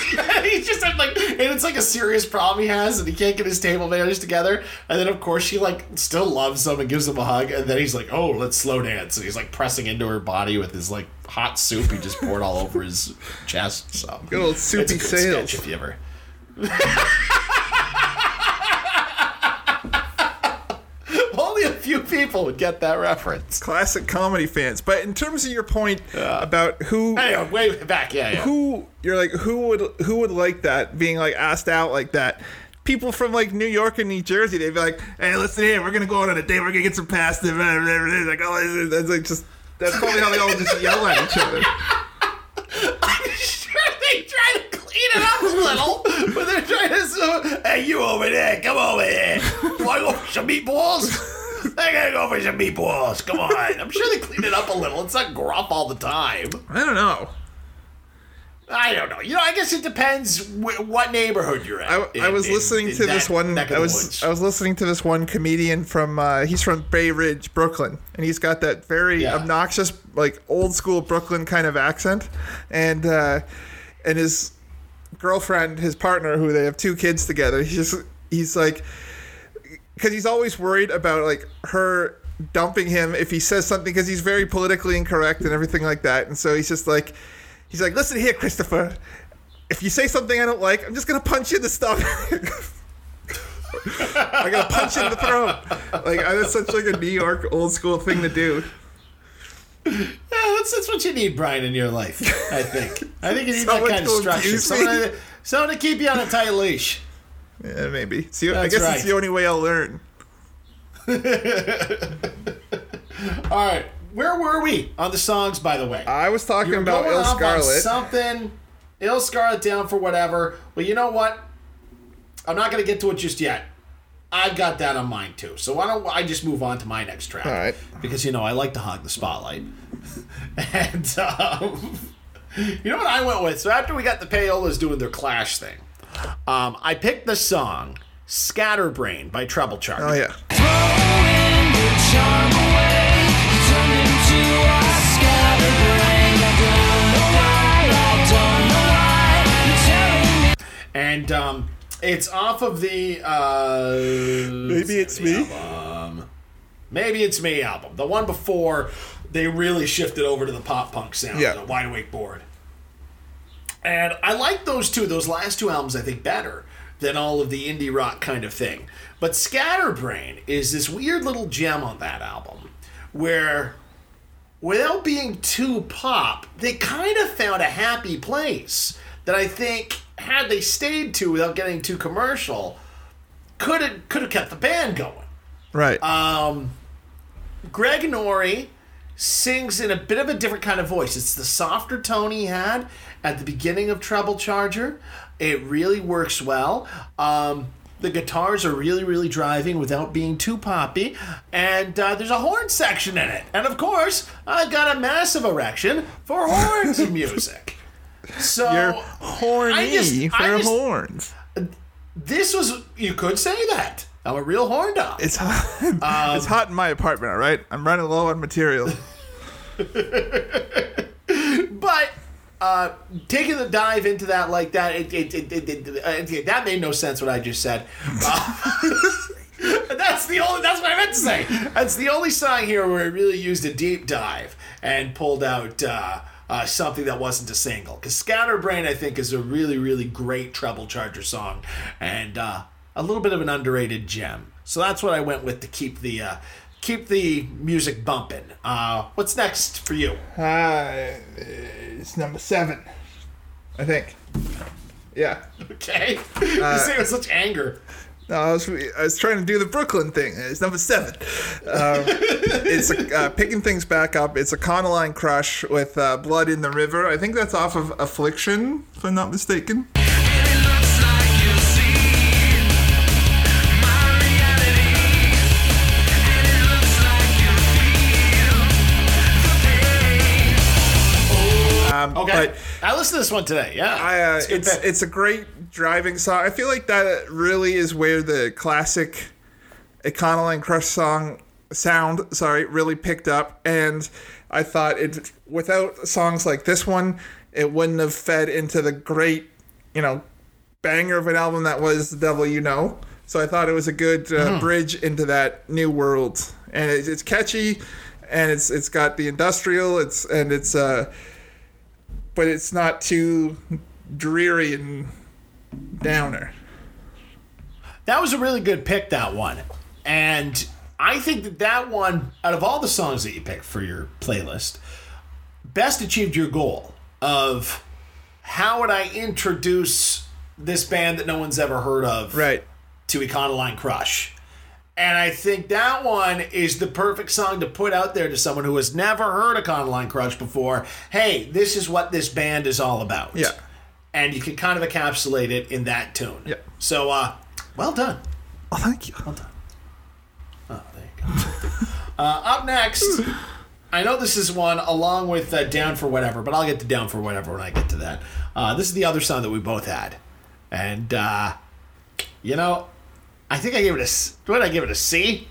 he's just like, and it's like a serious problem he has, and he can't get his table manners together. And then, of course, she like still loves him and gives him a hug. And then he's like, "Oh, let's slow dance." And he's like pressing into her body with his like hot soup he just poured all over his chest. So Good old it's soupy a good sales. sketch if you ever. Only a few people would get that reference. classic comedy fans. But in terms of your point about who Anyway, uh, way back, yeah, yeah. who you're like who would who would like that being like asked out like that people from like new york and new jersey they'd be like hey listen here we're gonna go out on a date we're gonna get some pasta like oh that's like just that's probably how they all just yell at each other I'm sure they try to clean it up a little, but they're trying to. So, hey, you over there, come over here. Want to oh, go for some meatballs? I gotta go for some meatballs. Come on. I'm sure they cleaned it up a little. It's not gruff all the time. I don't know. I don't know. You know, I guess it depends wh- what neighborhood you're at. I, I in- was in- listening in to that this one. I was woods. I was listening to this one comedian from uh, he's from Bay Ridge, Brooklyn, and he's got that very obnoxious, like old school Brooklyn kind of accent, and uh, and his girlfriend, his partner, who they have two kids together. He's just he's like because he's always worried about like her dumping him if he says something because he's very politically incorrect and everything like that, and so he's just like he's like listen here, Christopher. If you say something I don't like, I'm just gonna punch you in the stomach. I'm gonna punch you in the throat. Like that's such like a New York old school thing to do. Yeah, that's, that's what you need, Brian, in your life. I think. I think you need Someone that kind of structure. Someone to, someone to keep you on a tight leash. Yeah, maybe. See, the, I guess right. it's the only way I'll learn. All right, where were we on the songs? By the way, I was talking about going illScarlett. Something, illScarlett down for whatever. Well, you know what? I'm not going to get to it just yet. I've got that on mine too. So why don't I just move on to my next track? All right. Because you know I like to hog the spotlight. and um, you know what I went with? So after we got the Payolas doing their Clash thing, um, I picked the song "Scatterbrain" by Treble Charger. Oh yeah. And um, it's off of the uh, Maybe it's me. album. Maybe it's me album. The one before they really shifted over to the pop punk sound. Yeah. The Wide Awake Bored. And I like those two. Those last two albums, I think, better than all of the indie rock kind of thing. But Scatterbrain is this weird little gem on that album where, without being too pop, they kind of found a happy place that I think, had they stayed to without getting too commercial, could have could have kept the band going. Right. Um, Greig Nori sings in a bit of a different kind of voice. It's the softer tone he had at the beginning of Treble Charger. It really works well. Um, the guitars are really, really driving without being too poppy. And uh, there's a horn section in it. And of course, I've got a massive erection for horns music. So You're horny I just- for I just- horns. this was, you could say that. I'm a real horn dog. It's hot. Um, it's hot in my apartment. All right. I'm running low on material. but uh, taking the dive into that like that, it, it, it, uh, that made no sense. What I just said. Uh, that's the only. That's what I meant to say. That's the only song here where I really used a deep dive and pulled out. Uh, uh, something that wasn't a single because Scatterbrain I think is a really really great treble charger song and uh, a little bit of an underrated gem so that's what I went with to keep the uh, keep the music bumping uh, what's next for you Uh, it's number seven, I think. Yeah. Okay. you Uh, say it with such anger. No, I was, I was trying to do the Brooklyn thing. It's number seven. Um, it's uh, picking things back up. It's Econoline Crush with uh, Blood in the River. I think that's off of Affliction, if I'm not mistaken. Um, Okay. but I listened to this one today. Yeah. I, uh, It's a it's it's a great driving song. I feel like that really is where the classic Econoline Crush song sound, sorry, really picked up. And I thought it without songs like this one, it wouldn't have fed into the great, you know, banger of an album that was The Devil You Know. So I thought it was a good uh, Hmm. bridge into that new world, and it's, it's catchy, and it's it's got the industrial, it's and it's uh, but it's not too dreary and downer. That was a really good pick, that one. And I think that that one, out of all the songs that you picked for your playlist, best achieved your goal of how would I introduce this band that no one's ever heard of right. to Econoline Crush. And I think that one is the perfect song to put out there to someone who has never heard Econoline Crush before. Hey, this is what this band is all about. Yeah. And you can kind of encapsulate it in that tune. Yeah. So, uh, well done. Oh, thank you. Well done. Oh, there you go. Uh, up next, I know this is one along with uh, Down for Whatever, but I'll get to Down for Whatever when I get to that. Uh, this is the other song that we both had. And, uh, you know, I think I gave it a. What did I give it a C?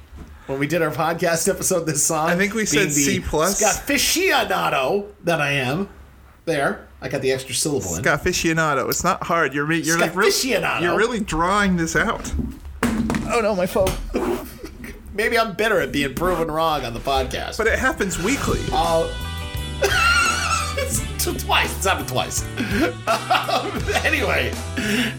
When we did our podcast episode, this song. I think we said C plus. Got aficionado that I am. There, I got the extra syllable in. Scaficionado. It's not hard. You're you're like really, you're really drawing this out. Oh no, my phone. Maybe I'm bitter at being proven wrong on the podcast. But it happens weekly. Uh, it's t- twice. It's happened twice. Um, anyway,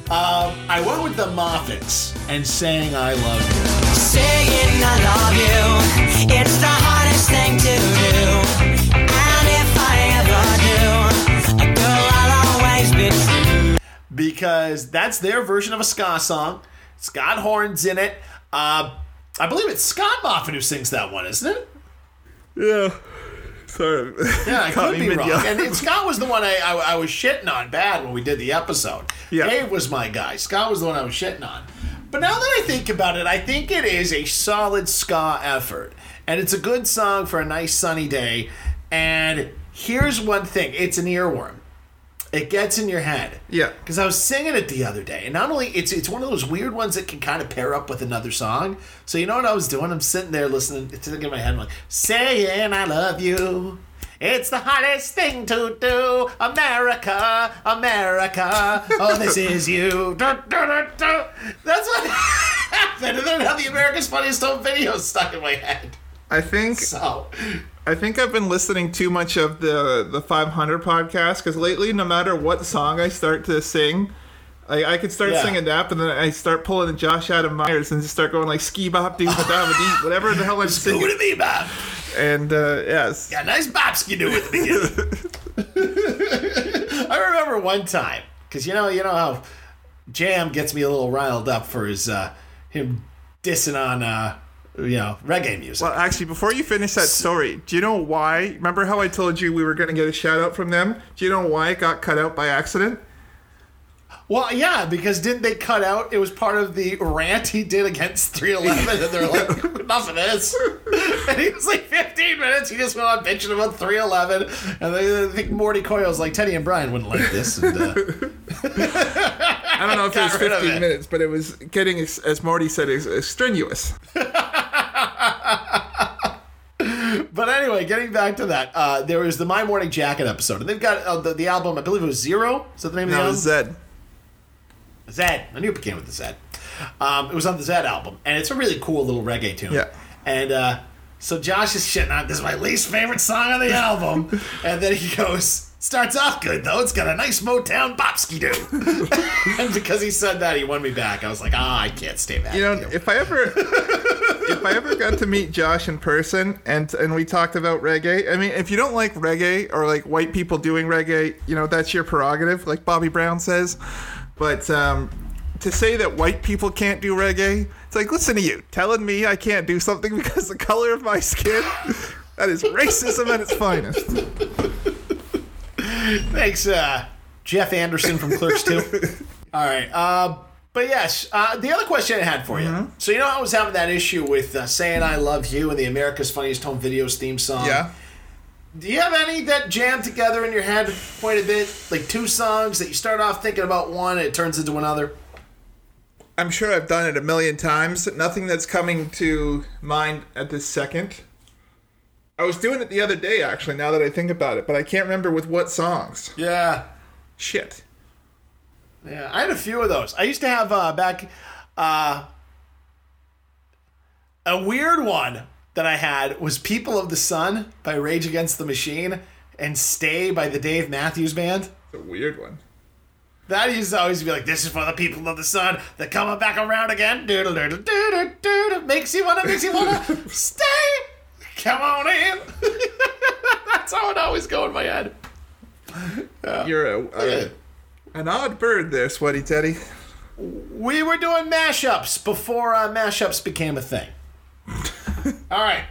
um, I went with the Moffatts and saying I love you. Saying I love you, it's the hardest thing to do. And if I ever do, girl, I'll always be true. because that's their version of a ska song. It's got horns in it. Uh, I believe it's Scott Moffatt who sings that one, isn't it? Yeah. Sorry. Yeah, I could be wrong. And, and Scott was the one I, I, I was shitting on bad when we did the episode. Yeah. Dave was my guy. Scott was the one I was shitting on. But now that I think about it, I think it is a solid ska effort. And it's a good song for a nice sunny day. And here's one thing it's an earworm. It gets in your head. Yeah. Because I was singing it the other day, and not only it's it's one of those weird ones that can kind of pair up with another song. So you know what I was doing? I'm sitting there listening, it's in my head, I'm like saying I love you. It's the hardest thing to do, America, America. Oh, this is you. That's what happened, and then how the America's Funniest Home Video stuck in my head. I think So I think I've been listening too much of the the 500 podcast because lately, no matter what song I start to sing, I, I could start Yeah. singing that, but then I start pulling the Josh Adam Meyers and just start going like ski bop doo ba da ba dee, whatever the hell I'm singing. Scooby bop. And uh, yes, yeah, nice bops you do at the beginning. I remember one time because you know you know how Jam gets me a little riled up for his uh, him dissing on uh, you know reggae music. Well, actually, before you finish that story, do you know why? Remember how I told you we were going to get a shout out from them? Do you know why it got cut out by accident? Well, yeah, because didn't they cut out? It was part of the rant he did against 311, and they're like, enough of this. And he was like 15 minutes. He just went on bitching about 311, and they, I think Morty Coyle's like Teddy and Brian wouldn't like this. And, uh, I don't know if it was Got rid of 15 it. minutes, but it was getting, as Morty said, strenuous. But anyway, getting back to that, uh, there was the My Morning Jacket episode, and they've got uh, the, the album. I believe it was Zero. Is that the name of the No, album? Zed. Zed. I knew it began with the Zed. Um, it was on the Zed album, and it's a really cool little reggae tune. Yeah. And uh, so Josh is shitting on this is my least favorite song on the album, and then he goes, starts off good though. It's got a nice Motown bopski do. and because he said that, he won me back. I was like, ah, I can't stay back. You know, if I ever, if I ever got to meet Josh in person and and we talked about reggae, I mean, if you don't like reggae or like white people doing reggae, you know, that's your prerogative, like Bobby Brown says. But um, to say that white people can't do reggae, it's like, listen to you telling me I can't do something because the color of my skin. That is racism at its finest. Thanks, uh, Jeff Anderson from Clerks 2. All right. Uh, but yes, uh, the other question I had for you. Mm-hmm. So, you know, I was having that issue with uh, Saying I Love You and the America's Funniest Home Videos theme song. Yeah. Do you have any that jam together in your head quite a bit? Like two songs that you start off thinking about one and it turns into another? I'm sure I've done it a million times. Nothing that's coming to mind at this second. I was doing it the other day, actually, now that I think about it, but I can't remember with what songs. Yeah. Shit. Yeah, I had a few of those. I used to have uh, back uh, a weird one that I had was "People of the Sun" by Rage Against the Machine and "Stay" by the Dave Matthews Band. It's a weird one. That used to always be like, "This is for the people of the sun. They're coming back around again." Doodle doodle doodle doodle. Makes you wanna, makes you wanna stay. Come on in. That's how it always go in my head. You're a, a- an odd bird there, Sweaty Teddy. We were doing mashups before uh, mashups became a thing. All right.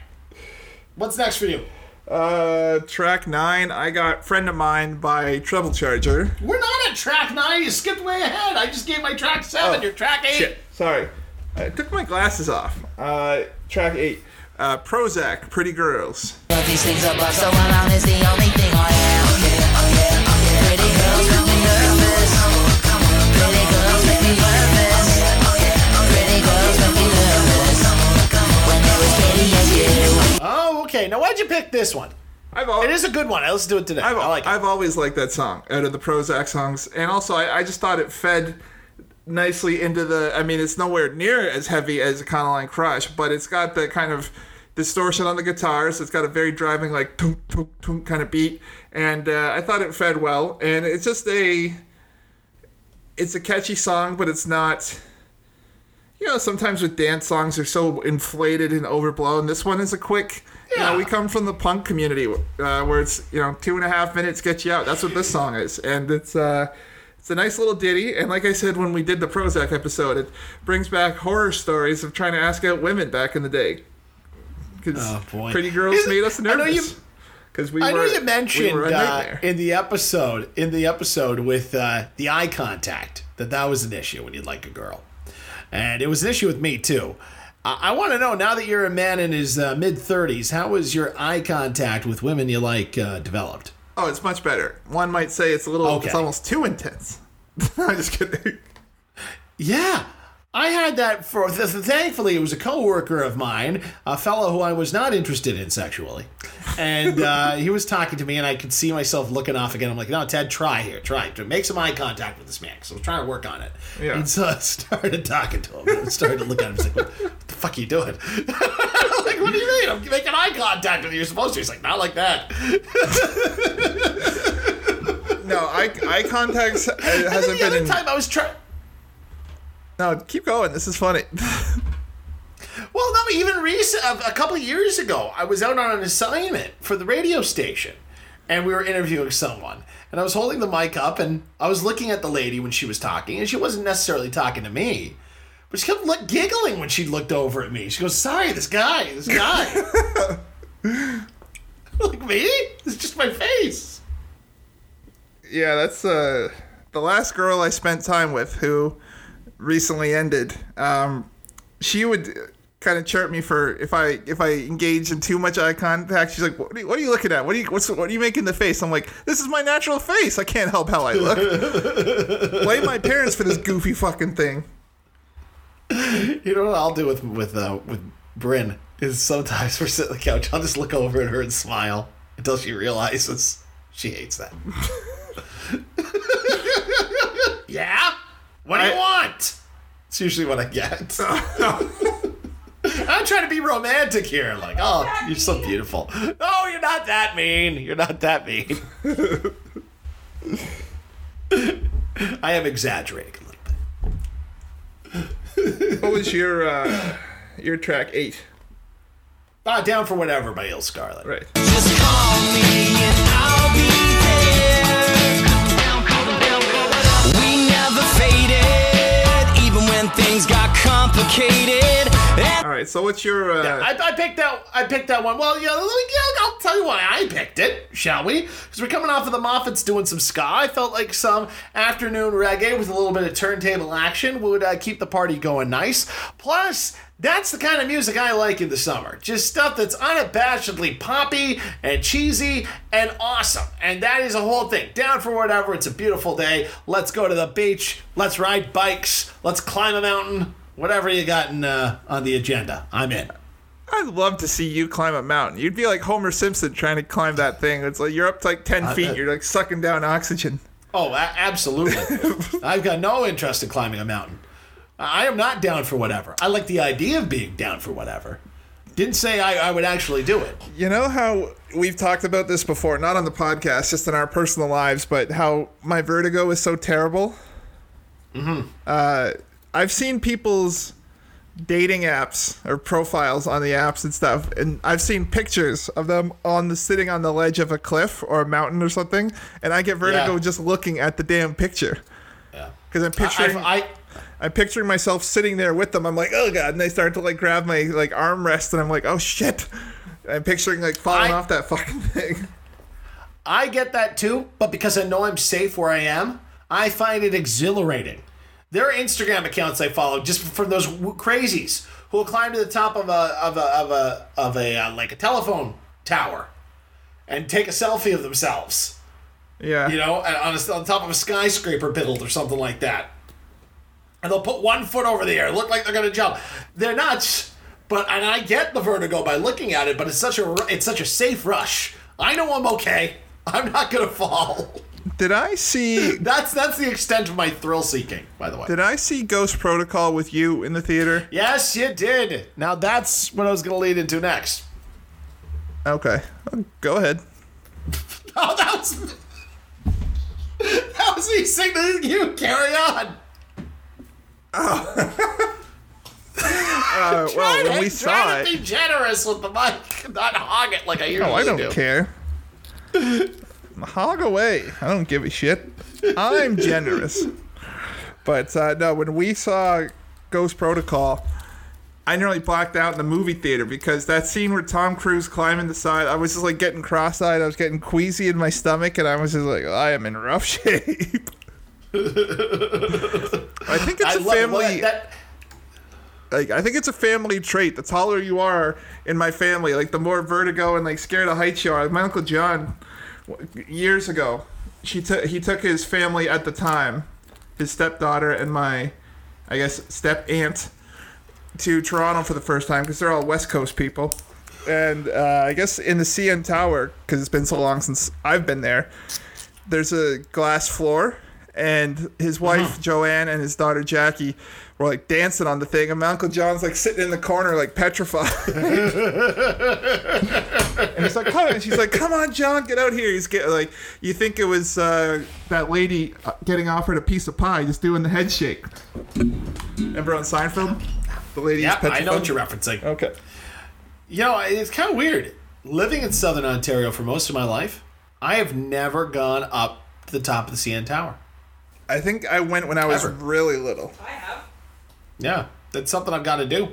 What's next for you? Uh, track nine, I got "Friend of Mine" by Treble Charger. We're not at track nine. You skipped way ahead. I just gave my track seven. Oh, You're track eight. Shit, sorry. I took my glasses off. Uh, track eight. uh, Prozzäk, Pretty Girls. These things are so alone is the only thing I am. Pretty girls make me nervous. Pretty girls make me nervous. Pretty girls make me nervous. When they're as pretty as you. Oh, okay. Now, why'd you pick this one? It is a good one. Let's do it today. I've, I like it. I've always liked that song out of the Prozzäk songs, and also I, I just thought it fed nicely into the. I mean, it's nowhere near as heavy as Econoline Crush, but it's got the kind of distortion on the guitars. It's got a very driving like tunk tunk tunk kind of beat, and uh, I thought it fed well. And it's just a. It's a catchy song, but it's not. You know, sometimes with dance songs, they're so inflated and overblown. This one is a quick. You know, we come from the punk community uh, where it's you know two and a half minutes get you out. That's what this song is, and it's uh, it's a nice little ditty. And like I said when we did the Prozzäk episode, it brings back horror stories of trying to ask out women back in the day. Because Oh, boy. pretty girls Is- made us I know you- nervous. Because we I know you mentioned we uh, in the episode in the episode with uh, the eye contact that that was an issue when you like a girl, and it was an issue with me too. I, I want to know now that you're a man in his uh, mid thirties, how was your eye contact with women you like uh, developed? Oh, it's much better. One might say it's a little. Okay. It's almost too intense. I'm just kidding. Yeah. I had that for th- th- thankfully it was a coworker of mine, a fellow who I was not interested in sexually, and uh, he was talking to me, and I could see myself looking off again. I'm like, no, Ted, try here, try to make some eye contact with this man. So I was trying to work on it, Yeah. and so I started talking to him, and started to look at him. He's like, what, the fuck are you doing? Like, what do you mean? I'm making eye contact with you. You're supposed to. He's like, not like that. No, eye, eye contact hasn't the been other in. time I was trying. No, keep going. This is funny. Well, no, even recent, a, a couple of years ago, I was out on an assignment for the radio station, and we were interviewing someone, and I was holding the mic up, and I was looking at the lady when she was talking, and she wasn't necessarily talking to me, but she kept look, giggling when she looked over at me. She goes, "Sorry, this guy, this guy." like me? It's just my face. Yeah, that's uh the last girl I spent time with who recently ended. Um, she would kind of chirp me for if I if I engage in too much eye contact. She's like, "What are you, what are you looking at? What are you what's what are you making the face?" I'm like, "This is my natural face. I can't help how I look." Blame my parents for this goofy fucking thing. You know what I'll do with with uh, with Bryn is sometimes we're sitting on the couch. I'll just look over at her and smile until she realizes she hates that. yeah. What do you want? It's usually what I get. I'm trying to be romantic here. Like, oh, you're so beautiful. No, you're not that mean. You're not that mean. I am exaggerating a little bit. What was your uh your track eight? Ah, down for whatever by illScarlett. Right. Things got complicated. All right. So what's your uh, Yeah, I, I picked that. I picked that one. Well, yeah, let me- yeah, I'll tell you why I picked it, shall we? Because we're coming off of the Moffatts doing some ska. I felt like some afternoon reggae with a little bit of turntable action would uh, keep the party going nice. Plus, that's the kind of music I like in the summer. Just stuff that's unabashedly poppy and cheesy and awesome. And that is a whole thing. Down for whatever. It's a beautiful day. Let's go to the beach. Let's ride bikes. Let's climb a mountain. Whatever you got in, uh, on the agenda, I'm in. I'd love to see you climb a mountain. You'd be like Homer Simpson trying to climb that thing. It's like you're up to like ten Uh, feet. uh, You're like sucking down oxygen. Oh, absolutely. I've got no interest in climbing a mountain. I am not down for whatever. I like the idea of being down for whatever. Didn't say I, I would actually do it. You know how we've talked about this before, not on the podcast, just in our personal lives, but how my vertigo is so terrible. Mm-hmm. Uh, I've seen people's dating apps or profiles on the apps and stuff, and I've seen pictures of them on the sitting on the ledge of a cliff or a mountain or something, and I get vertigo Yeah. just looking at the damn picture. Yeah. Because I'm picturing. I, I, I'm picturing myself sitting there with them. I'm like, oh god, and they start to like grab my like armrest, and I'm like, oh shit. I'm picturing like falling I- off that fucking thing. I get that too, but because I know I'm safe where I am, I find it exhilarating. There are Instagram accounts I follow just from those crazies who will climb to the top of a of a of a of a uh, like a telephone tower and take a selfie of themselves. Yeah. You know, on, a, on top of a skyscraper build or something like that. And they'll put one foot over the air, look like they're gonna jump. They're nuts, but and I get the vertigo by looking at it, but it's such a it's such a safe rush. I know I'm okay. I'm not gonna fall. Did I see? That's that's the extent of my thrill seeking, by the way. Did I see Ghost Protocol with you in the theater? Yes, you did. Now that's what I was gonna lead into next. Okay, go ahead. Oh, that was that was me signaling you. Carry on. Uh, well, when we saw it, to be generous with the mic, not hog it like I usually do. oh, I don't do. care. Hog away. I don't give a shit. I'm generous. But uh, no, when we saw Ghost Protocol, I nearly blacked out in the movie theater because that scene where Tom Cruise climbing the side, I was just like getting cross-eyed. I was getting queasy in my stomach, and I was just like, I am in rough shape. I think it's I a family. that- like I think it's a family trait. The taller you are in my family, like the more vertigo and like scared of heights you are. Like my uncle John, years ago, she took he took his family at the time, his stepdaughter and my, I guess step aunt, to Toronto for the first time because they're all West Coast people, and uh, I guess in the CN Tower because it's been so long since I've been there. There's a glass floor, and his wife Joanne and his daughter Jackie were like dancing on the thing, and my uncle John's like sitting in the corner like petrified. and he's like, "Come!" And she's like, "Come on, John, get out here." He's get like, you think it was uh, that lady uh, getting offered a piece of pie, just doing the head shake. Remember on Seinfeld, the lady Yeah, is petrified. I know what you're referencing. Okay. You know, it's kind of weird. Living in Southern Ontario for most of my life, I have never gone up to the top of the CN Tower. I think I went when I was Ever. really little. Yeah, that's something I've got to do.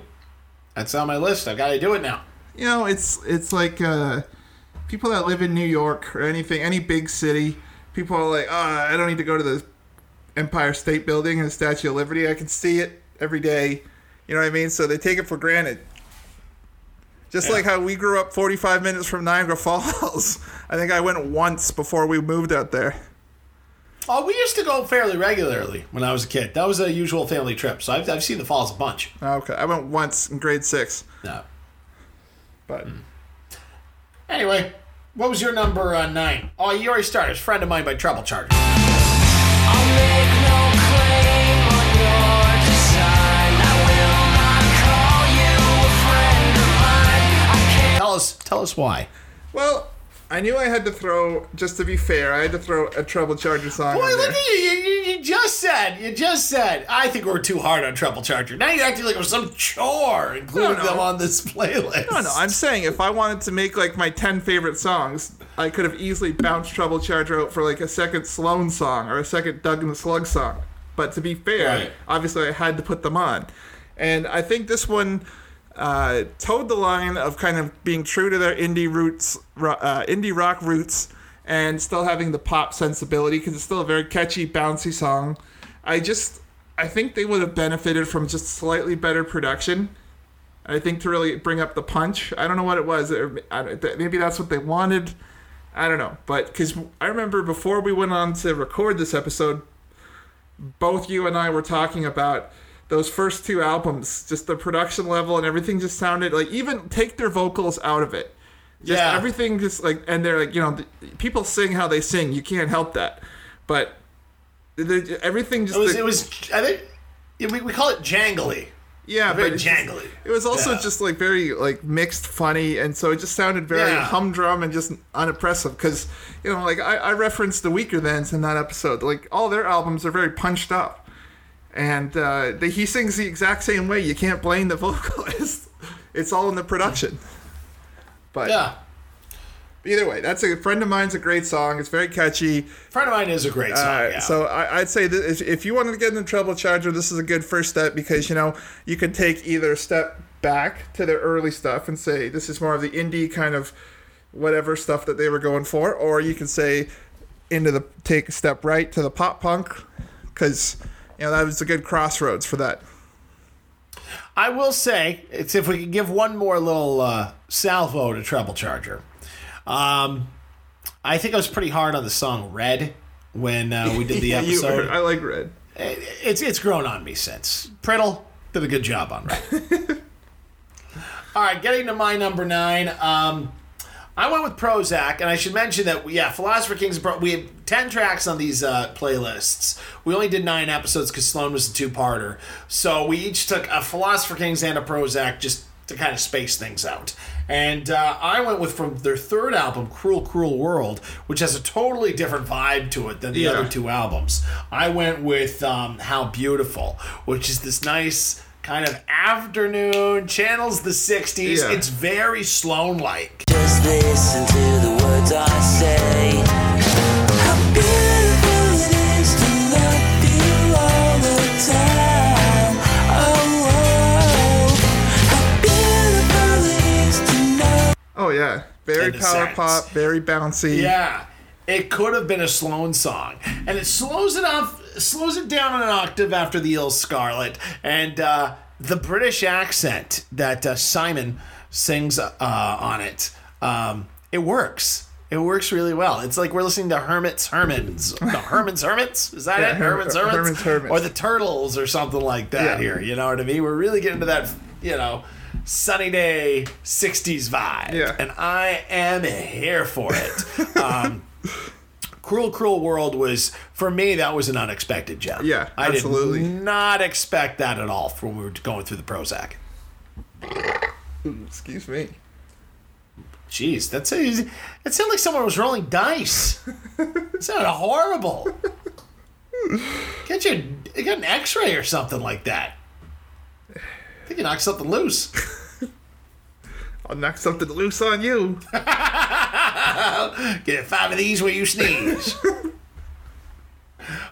That's on my list. I've got to do it now. You know, it's it's like uh, people that live in New York or anything, any big city. People are like, oh, I don't need to go to the Empire State Building and the Statue of Liberty. I can see it every day. You know what I mean? So they take it for granted. Just like how we grew up 45 minutes from Niagara Falls. I think I went once before we moved out there. Oh, we used to go fairly regularly when I was a kid. That was a usual family trip. So I've, I've seen the falls a bunch. Okay, I went once in grade six. No. But Anyway, what was your number uh, nine? Oh, you already started. It's a friend of mine by Treble Charger. Tell us, tell us why. Well, I knew I had to throw. Just to be fair, I had to throw a Treble Charger song. Boy, look at you. You, you. you just said, you just said, I think we're too hard on Treble Charger. Now you're acting like it was some chore including No, no. them on this playlist. No, no, I'm saying if I wanted to make like my 10 favorite songs, I could have easily bounced Treble Charger out for like a second Sloan song or a second Doug and the Slug song. But to be fair, Right. obviously I had to put them on. And I think this one uh, towed the line of kind of being true to their indie roots, uh, indie rock roots, and still having the pop sensibility because it's still a very catchy, bouncy song. I just, I think they would have benefited from just slightly better production. I think to really bring up the punch. I don't know what it was. Maybe that's what they wanted. I don't know. But because I remember before we went on to record this episode, both you and I were talking about those first two albums, just the production level and everything just sounded like even take their vocals out of it. Just Yeah. everything just like and they're like, you know, the, people sing how they sing. You can't help that. But everything just It was, the- it was, I think, yeah, we, we call it jangly. yeah, very but it's just- jangly. it was also Yeah. just like very like mixed, funny, and so it just sounded very Yeah. humdrum and just unimpressive. Because you know, like I, I referenced the Weaker Thans in that episode. Like all their albums are very punched up, and uh, they, he sings the exact same way. You can't blame the vocalist. it's all in the production. But Yeah. either way, that's a friend of mine's a great song. It's very catchy. Friend of mine is a great song. Uh, yeah. So I, I'd say that if, if you wanted to get into Treble Charger, this is a good first step because you know you can take either a step back to their early stuff and say this is more of the indie kind of whatever stuff that they were going for, or you can say into the take a step right to the pop punk because you know that was a good crossroads for that. I will say, it's if we could give one more little uh, salvo to Treble Charger. Um, I think I was pretty hard on the song "Red" when uh, we did the Yeah, episode. were. I like red. it's it's grown on me since. Priddle did a good job on Red. All right, getting to my number nine. Um, I went with Prozzäk, and I should mention that yeah, Philosopher Kings. bro- We have ten tracks on these uh, playlists. We only did nine episodes because Sloan was a two-parter. So we each took a Philosopher Kings and a Prozzäk just to kind of space things out. And uh, I went with from their third album, Cruel Cruel World, which has a totally different vibe to it than the Yeah. other two albums. I went with um, How Beautiful, which is this nice kind of afternoon, channels the 60s. Yeah. It's very Sloan like. Just listen to the words I say. How beautiful it is to love you all the time. Oh, how beautiful it is to know. Oh yeah, very And power pop, very bouncy. Yeah. It could have been a Sloan song. And it slows it off slows it down an octave after the illScarlett. And uh, the British accent that uh, Simon sings uh, on it, um, it works. It works really well. It's like we're listening to Hermit's Hermans. The Herman's Hermits? Is that Yeah, it? Herm- Herman's Hermits? Herman's Hermits. Or the Turtles or something like that Yeah. here. You know what I mean? We're really getting to that, you know, sunny day 60s vibe. Yeah. And I am here for it. um, Cruel Cruel World was, for me, that was an unexpected gem. Yeah, I absolutely. did not expect that at all when we were going through the Prozzäk. Excuse me. Jeez, that's a, it sounded like someone was rolling dice. it sounded horrible. Get your get an X-ray or something like that. I think you knocked something loose. I'll knock something loose on you. Get five of these where you sneeze.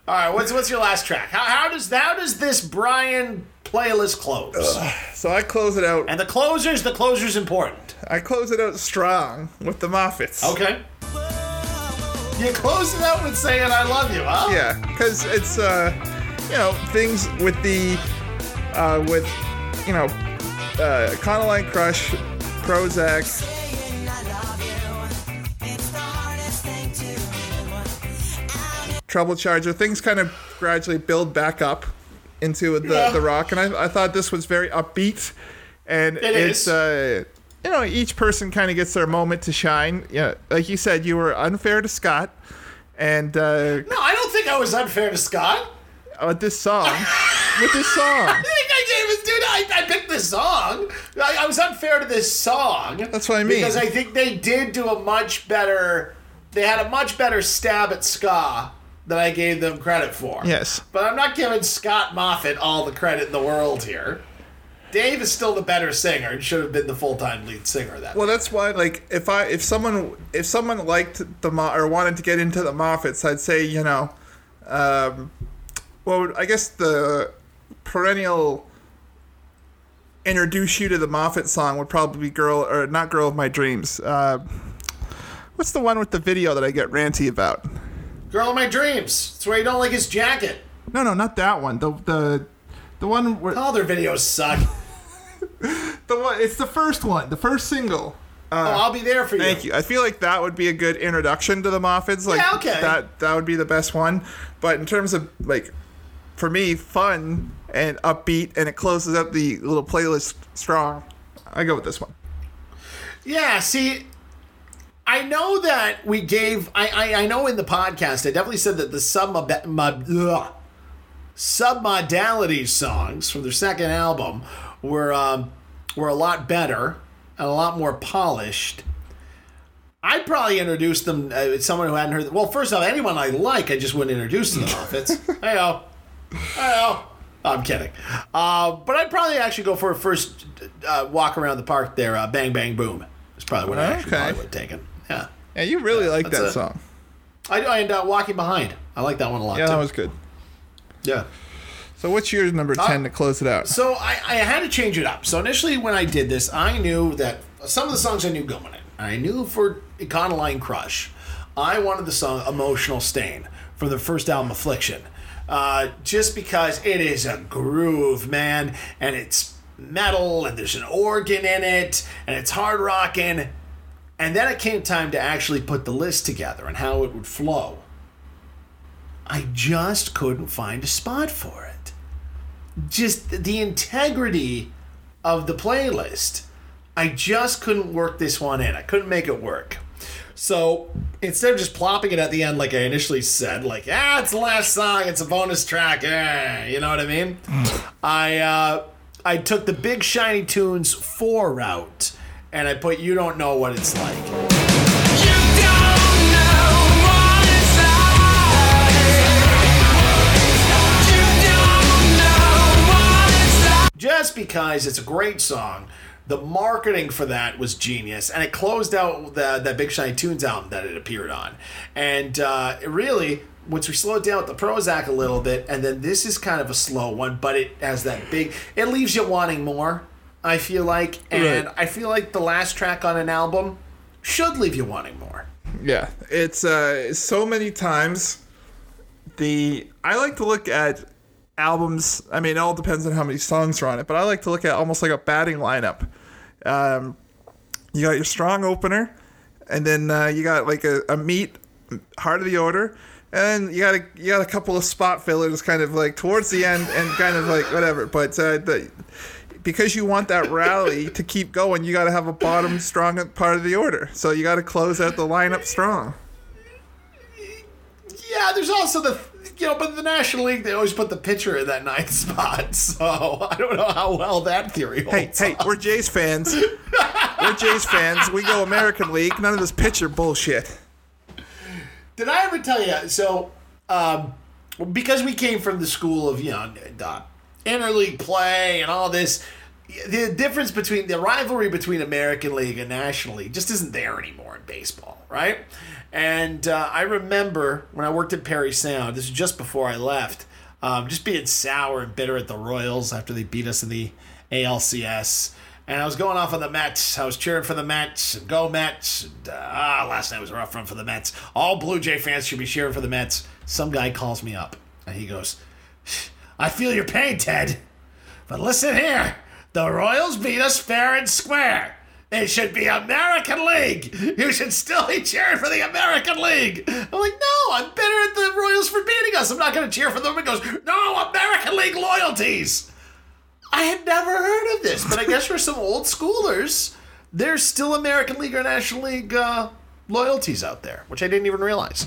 All right, what's what's your last track? How, how does how does this Brian playlist close? So I close it out. And the closers, the closer's important. I close it out strong with the Moffatts. Okay. You close it out with saying "I love you," huh? Yeah, because it's uh, you know things with the uh, with you know uh, Econoline Crush, Prozzäk. Treble Charger, things kind of gradually build back up into the, Yeah. the rock, and I, I thought this was very upbeat, and It it's is. uh, you know each person kind of gets their moment to shine. Yeah, like you said, you were unfair to Scott, and uh, No, I don't think I was unfair to Scott. with this song, with this song. I think I gave it, dude. I, I picked this song. I, I was unfair to this song. That's what I mean. Because I think they did do a much better. They had a much better stab at ska than I gave them credit for. Yes. But I'm not giving Scott Moffatt all the credit in the world here. Dave is still the better singer and should have been the full time lead singer that. Well, that's why, like, if I if someone if someone liked the Mo- or wanted to get into the Moffatts, I'd say you know, um, well, I guess the perennial introduce you to the Moffatt song would probably be "Girl" or not "Girl of My Dreams." Uh, what's the one with the video that I get ranty about? Girl of my dreams. It's where you don't like his jacket. No, no, not that one. The the the one where All their videos suck. the one it's the first one, the first single. Uh, oh, I'll be there for you. Thank you. I feel like that would be a good introduction to the Moffatts. Like Yeah, okay. that that would be the best one. But in terms of like for me, fun and upbeat and it closes up the little playlist strong. I go with this one. Yeah, see, I know that we gave. I I, I know in the podcast, I definitely said that the sub submodality songs from their second album were um, were a lot better and a lot more polished. I'd probably introduce them uh, someone who hadn't heard. Well, first off, anyone I like, I just wouldn't introduce to the Moffatts. Heyo, heyo. I'm kidding. Uh, but I'd probably actually go for a first uh, walk around the park there. Uh, bang, bang, boom. It's probably what I actually Okay. probably would have taken. Yeah. Yeah, you really like that a- song. I and uh, walking behind. I like that one a lot. Yeah, too. that was good. Yeah. So what's your number Uh, ten to close it out? So I, I had to change it up. So initially, when I did this, I knew that some of the songs I knew going in. I knew for Econoline Crush, I wanted the song "Emotional Stain" from the first album, Affliction. uh, just because it is a groove, man, and it's metal, and there's an organ in it, and it's hard rocking. And then it came time to actually put the list together and how it would flow. I just couldn't find a spot for it. Just the integrity of the playlist. I just couldn't work this one in. I couldn't make it work. So instead of just plopping it at the end, like I initially said, like, ah, it's the last song, it's a bonus track, eh, you know what I mean? I uh, I took the Big Shiny Tunes 4 route and I put You Don't Know What It's Like. Just because it's a great song, the marketing for that was genius, and it closed out the that Big Shiny Tunes album that it appeared on. And uh, really, once we slow down with the Prozzäk a little bit, and then this is kind of a slow one, but it has that big. It leaves you wanting more. I feel like, and Right. I feel like the last track on an album should leave you wanting more. Yeah, it's uh, so many times. The I like to look at albums. I mean, it all depends on how many songs are on it, but I like to look at almost like a batting lineup. Um, you got your strong opener, and then uh, you got like a, a meat heart of the order, and you got a you got a couple of spot fillers, kind of like towards the end, and kind of like whatever. But uh, the because you want that rally to keep going, you got to have a bottom strong part of the order. So you got to close out the lineup strong. Yeah, there's also the you know, but the National League they always put the pitcher in that ninth spot, so I don't know how well that theory holds. Hey, hey, we're Jays fans. we're Jays fans. We go American League. None of this pitcher bullshit. Did I ever tell you? So, um, because we came from the school of you know uh, interleague play and all this, the difference between the rivalry between American League and National League just isn't there anymore in baseball, right? And uh, I remember when I worked at Parry Sound. This was just before I left. Um, just being sour and bitter at the Royals after they beat us in the ALCS. And I was going off on the Mets. I was cheering for the Mets. and Go Mets. And, uh, ah, last night was a rough run for the Mets. All Blue Jay fans should be cheering for the Mets. Some guy calls me up and he goes, I feel your pain, Ted. But listen here. The Royals beat us fair and square. It should be American League. You should still be cheering for the American League. I'm like, no, I'm bitter at the Royals for beating us. I'm not going to cheer for them. He goes, no, American League loyalties. I had never heard of this, but I guess for some old schoolers, there's still American League or National League uh, loyalties out there, which I didn't even realize.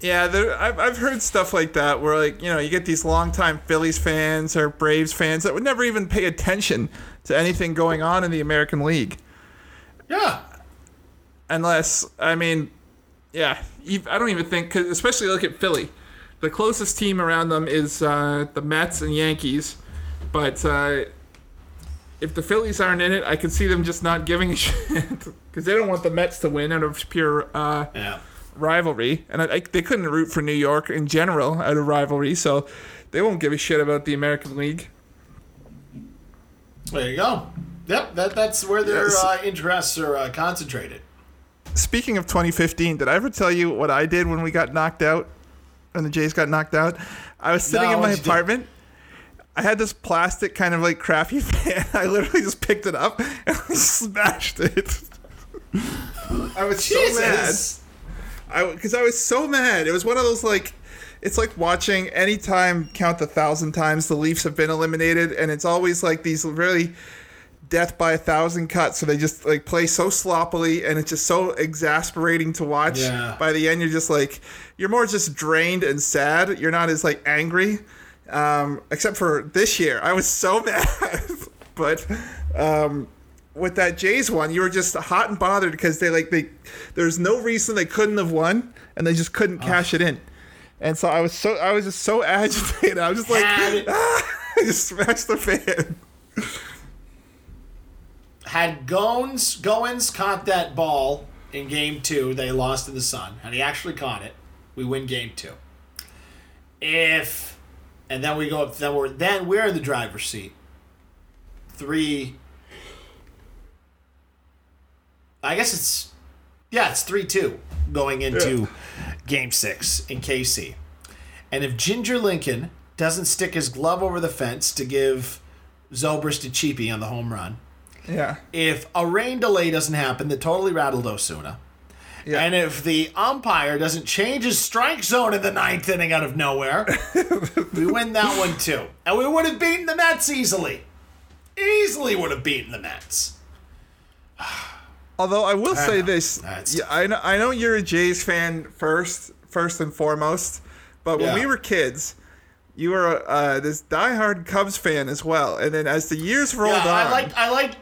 Yeah, there, I've, I've heard stuff like that where, like, you know, you get these longtime Phillies fans or Braves fans that would never even pay attention to anything going on in the American League. Yeah. Unless, I mean, yeah, I don't even think, cause especially look at Philly. The closest team around them is uh, the Mets and Yankees. But uh, if the Phillies aren't in it, I could see them just not giving a shit. Because they don't want the Mets to win out of pure uh, Yeah. Rivalry. And I, I, they couldn't root for New York in general out of rivalry. So they won't give a shit about the American League. There you go. Yep, that, that's where their Yes. uh, interests are uh, concentrated. Speaking of 2015, did I ever tell you what I did when we got knocked out? When the Jays got knocked out? I was sitting No, in my what'd you do? apartment. I had this plastic kind of like crappy fan. I literally just picked it up and smashed it. I was Jesus. so mad. I because I was so mad. It was one of those like it's like watching anytime count the thousand times the Leafs have been eliminated, and it's always like these really death by a thousand cuts. So they just like play so sloppily, and it's just so exasperating to watch. Yeah. By the end, you're just like you're more just drained and sad. You're not as like angry. Um, except for this year, I was so mad. but um, with that Jays one, you were just hot and bothered because they like they there's no reason they couldn't have won, and they just couldn't cash it in. And so I was so I was just so agitated. I was just like, ah, I just smashed the fan. Had Goins Goins caught that ball in game two, they lost to the Sun. and he actually caught it, we win game two. If and then we go up then we're then we're in the driver's seat. Three I guess it's yeah, it's three two going into game six in KC. And if Ginger Lincoln doesn't stick his glove over the fence to give Zobrist to Cheapy on the home run, Yeah. if a rain delay doesn't happen that totally rattled Osuna, Yeah. and if the umpire doesn't change his strike zone in the ninth inning out of nowhere, we win that one too. And we would have beaten the Mets easily. Easily would have beaten the Mets. Ah. Although I will I say know. this, yeah, I know I know you're a Jays fan first, first and foremost, but when Yeah. we were kids, you were uh, this diehard Cubs fan as well. And then as the years rolled yeah, on, I like I like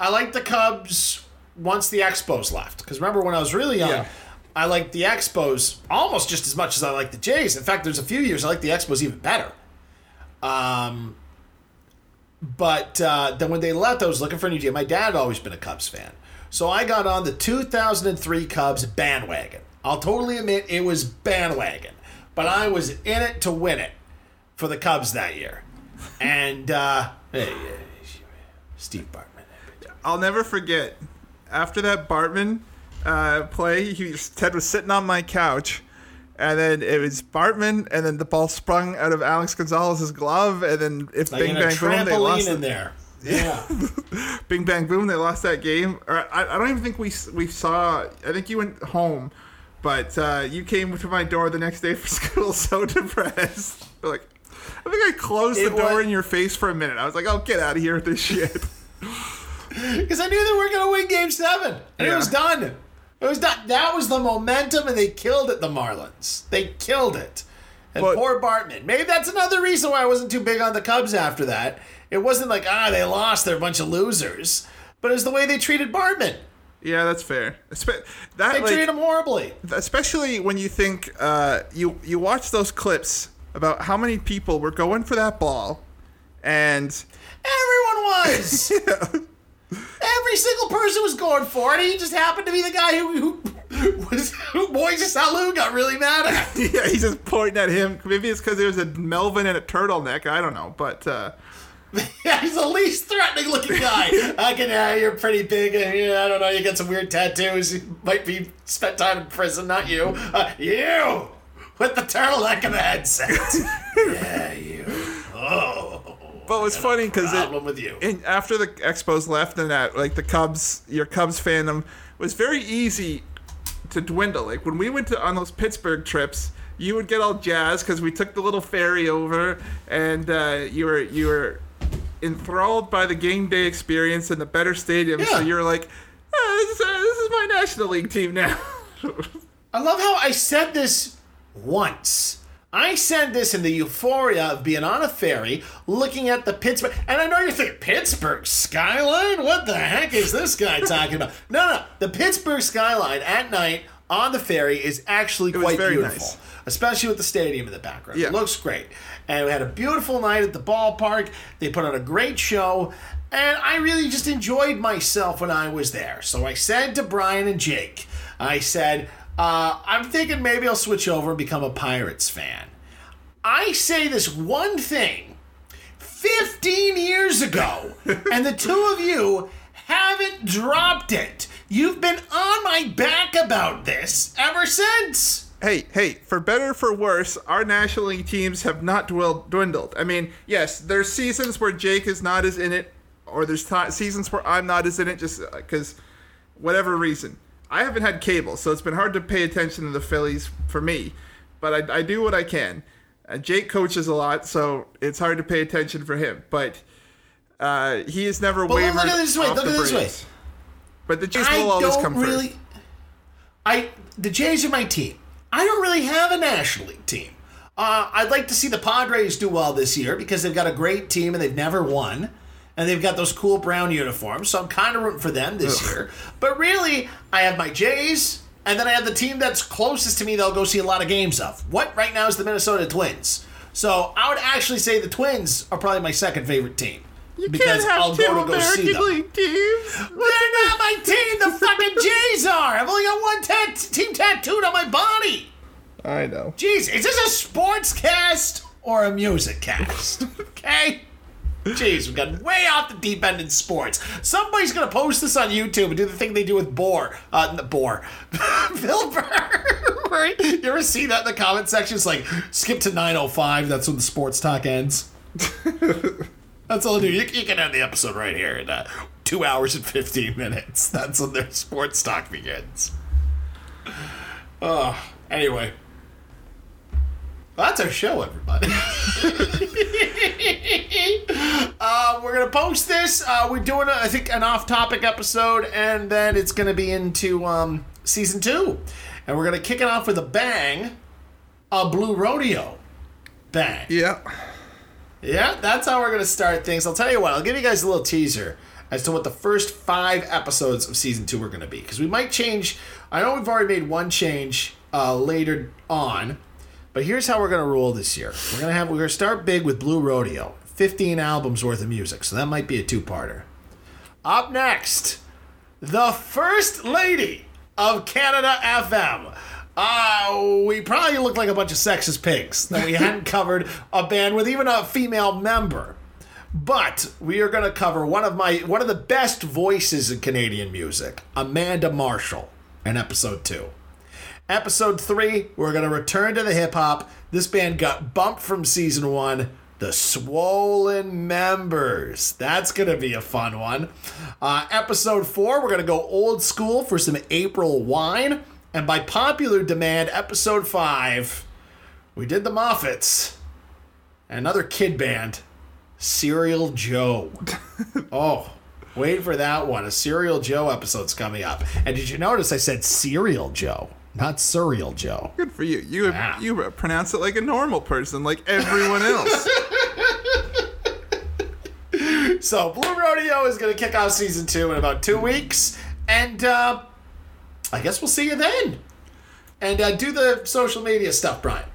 I like the Cubs once the Expos left. Because remember when I was really young, Yeah. I liked the Expos almost just as much as I like the Jays. In fact, there's a few years I like the Expos even better. Um, but uh, then when they left, I was looking for a new team. My dad had always been a Cubs fan, so I got on the 2003 Cubs bandwagon. I'll totally admit it was bandwagon, but I was in it to win it for the Cubs that year. And uh, hey, Steve Bartman. I'll never forget. After that Bartman uh, play, he was, Ted was sitting on my couch, and then it was Bartman, and then the ball sprung out of Alex Gonzalez's glove, and then if Like Bing Bang Boom, they lost in it. there. Yeah. Bing Bang Boom, they lost that game. Or I, I don't even think we we saw. I think you went home, but uh, you came to my door the next day for school so depressed. like, I think I closed the door was- in your face for a minute. I was like, "Oh, get out of here with this shit." Because I knew they were going to win Game Seven, and it was done. It was done. That was the momentum, and they killed it. The Marlins, they killed it. And poor Bartman. Maybe that's another reason why I wasn't too big on the Cubs after that. It wasn't like ah they lost, they're a bunch of losers, but it's the way they treated Bartman. yeah, that's fair. That They like, treated him horribly. especially when you think uh, you you watch those clips about how many people were going for that ball, and Everyone was. yeah. Every single person was going for it. He just happened to be the guy who, who was who Moises Alou got really mad at. yeah, he's just pointing at him. Maybe it's because there was a Melvin and a turtleneck. I don't know, but uh, Yeah, he's the least threatening looking guy. I can, uh, you're pretty big. And, yeah, I don't know. You got some weird tattoos. You might be spent time in prison. Not you. Uh, you with the turtleneck and the headset. yeah, you. Oh. But what's funny because problem with you. In, after the Expos left, and that like the Cubs, your Cubs fandom was very easy to dwindle. Like when we went to on those Pittsburgh trips, you would get all jazzed because we took the little ferry over, and uh, you were you were enthralled by the game day experience and the better stadium. So you're like, "Ah, this, is, uh, this is my National League team now. I love how I said this once. I said this in the euphoria of being on a ferry, looking at the Pittsburgh, and I know you're thinking Pittsburgh skyline. What the heck is this guy talking about? No, no, the Pittsburgh skyline at night on the ferry is actually quite beautiful, nice. especially with the stadium in the background. Yeah. It looks great, and we had a beautiful night at the ballpark. They put on a great show. And I really just enjoyed myself when I was there. So I said to Brian and Jake, I said, uh, I'm thinking maybe I'll switch over and become a Pirates fan. I say this one thing 15 years ago, and the two of you haven't dropped it. You've been on my back about this ever since. hey, hey, for better or for worse, our National League teams have not dwindled. I mean, yes, there's seasons where Jake is not as in it, or there's seasons where I'm not as in it, just because whatever reason. I haven't had cable, so it's been hard to pay attention to the Phillies for me, but I, I do what I can. Uh, Jake coaches a lot, so it's hard to pay attention for him, but uh, he has never But look at this way, look at this way. But the Jays I will always come really. first. I the Jays are my team. I don't really have a National League team. Uh, I'd like to see the Padres do well this year because they've got a great team and they've never won. And they've got those cool brown uniforms, so I'm kind of rooting for them this year. But really, I have my Jays, and then I have the team that's closest to me that I'll go see a lot of games of. What right now is the Minnesota Twins. So I would actually say the Twins are probably my second favorite team. You because can't have I'll two go to go see American them. League teams. They're not my team. The fucking Jays are. I've only got one tat- team tattooed on my body. I know. Jeez, is this a sports cast or a music cast? Okay. Jeez, we've got way off the deep end in sports. Somebody's gonna post this on YouTube and do the thing they do with Boar. Uh, the Boar. Bill Burr. Where you ever see that in the comment section? It's like skip to 9:05. That's when the sports talk ends. That's all I do. You, you can end the episode right here in uh, two hours and 15 minutes. That's when their sports talk begins. Oh, anyway. That's our show, everybody. uh, we're gonna post this. Uh, we're doing, a, I think, an off-topic episode, and then it's gonna be into um, season two, and we're gonna kick it off with a bang, a Blue Rodeo, bang. Yeah. Yeah, that's how we're gonna start things. I'll tell you what. I'll give you guys a little teaser as to what the first five episodes of season two are gonna be, because we might change. I know we've already made one change uh, later on, but here's how we're gonna roll this year. We're gonna have we're gonna start big with Blue Rodeo, 15 albums worth of music, so that might be a two-parter. Up next, the first lady of Canada FM. Uh, we probably look like a bunch of sexist pigs that we hadn't covered a band with even a female member. But we are going to cover one of my one of the best voices in Canadian music, Amanda Marshall, in episode 2. Episode 3, we're going to return to the hip hop. This band got bumped from season 1, the Swollen Members. That's going to be a fun one. Uh, episode 4, we're going to go old school for some April Wine. And by popular demand, episode 5, we did the Moffatts. Another kid band, Serial Joe. oh, wait for that one. A Serial Joe episode's coming up. And did you notice I said Serial Joe, not Serial Joe? Good for you. You you pronounce it like a normal person, like everyone else. So Blue Rodeo is going to kick off season two in about two weeks, and uh, I guess we'll see you then. And uh, do the social media stuff, Brian.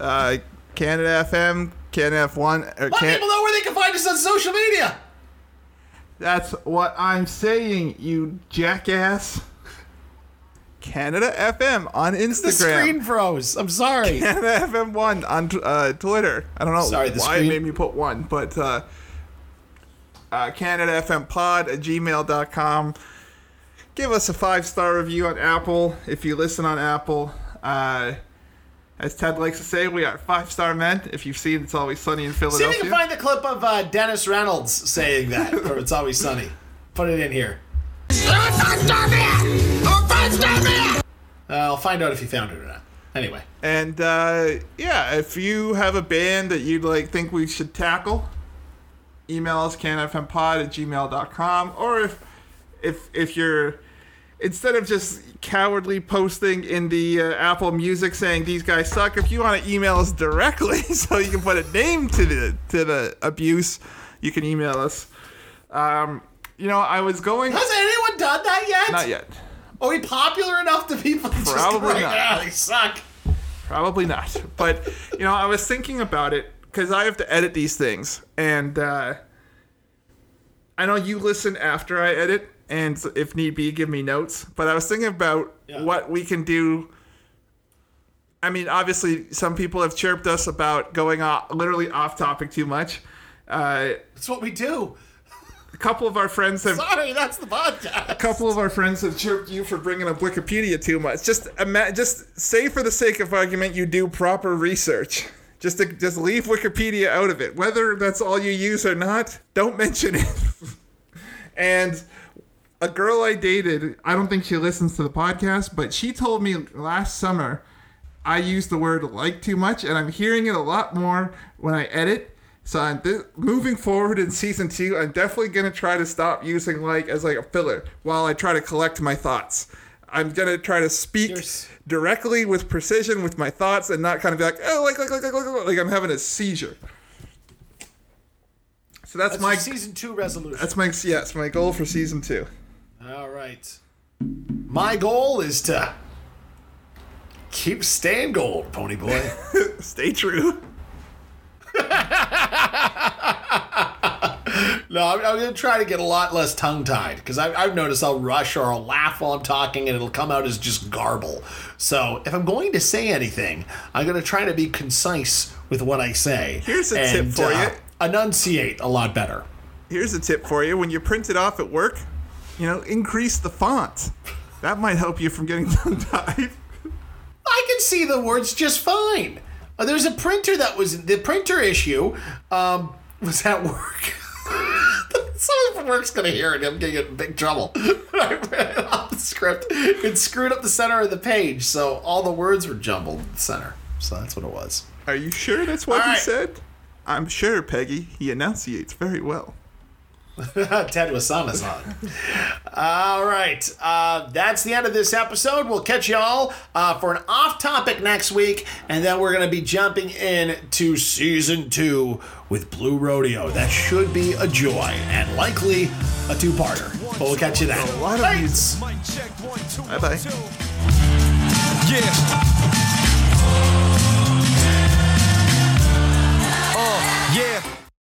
uh, Canada FM, Canada F1. Let can- people know where they can find us on social media. That's what I'm saying, you jackass. Canada FM on Instagram. The screen froze. I'm sorry. Canada FM one on uh, Twitter. I don't know Sorry, why screen- it made me put one, but uh, uh, Canada FM pod at gmail.com. Give us a five star review on Apple if you listen on Apple. Uh, as Ted likes to say, we are five star men. If you've seen It's Always Sunny in Philadelphia. See if you can find the clip of uh, Dennis Reynolds saying that from It's Always Sunny. Put it in here. Uh, I'll find out if you found it or not. Anyway. And uh, yeah, if you have a band that you'd like think we should tackle, email us canfmpod at gmail.com. Or if if if you're instead of just cowardly posting in the uh, Apple Music saying these guys suck, if you want to email us directly so you can put a name to the to the abuse, you can email us. Um, you know, I was going. Has anyone done that yet? Not yet. Are we popular enough to people just Probably going, not. "Ah, they suck. Probably not. But you know, I was thinking about it because I have to edit these things, and uh, I know you listen after I edit, and if need be, give me notes. But I was thinking about what we can do. I mean, obviously, some people have chirped us about going off, literally off topic too much. Uh, That's what we do. A couple of our friends have Sorry, that's the podcast. a couple of our friends have chirped you for bringing up Wikipedia too much. Just ima- just say for the sake of argument you do proper research. Just to, just leave Wikipedia out of it. Whether that's all you use or not, don't mention it. and a girl I dated, I don't think she listens to the podcast, but she told me last summer I used the word like too much, and I'm hearing it a lot more when I edit. So I'm th- moving forward in season two, I'm definitely gonna try to stop using like as like a filler while I try to collect my thoughts. I'm gonna try to speak directly with precision with my thoughts and not kind of be like, oh, like like like like like, like, like I'm having a seizure. So that's, That's my season two resolution. that's my yes my goal for season two. All right. My goal is to keep staying gold, pony boy. Stay true. No, I'm, I'm going to try to get a lot less tongue tied because I've noticed I'll rush or I'll laugh while I'm talking and it'll come out as just garble. So if I'm going to say anything, I'm going to try to be concise with what I say. Here's a tip for uh, you. Enunciate a lot better. Here's a tip for you: when you print it off at work, you know, increase the font. That might help you from getting tongue tied. I can see the words just fine. Uh, there's a printer that was the printer issue um, was at work. Someone from work's gonna hear it. I'm gonna get in big trouble. I read it off the script. It screwed up the center of the page, so all the words were jumbled in the center. So that's what it was. Are you sure that's what All he right. said? I'm sure, Peggy. He enunciates very well. Ted Wasana's on. All right. Uh, that's the end of this episode. We'll catch y'all uh, for an off topic next week. And then we're going to be jumping in to season two with Blue Rodeo. That should be a joy and likely a two parter. But we'll catch you then. A lot of Thanks. Bye bye. Yeah.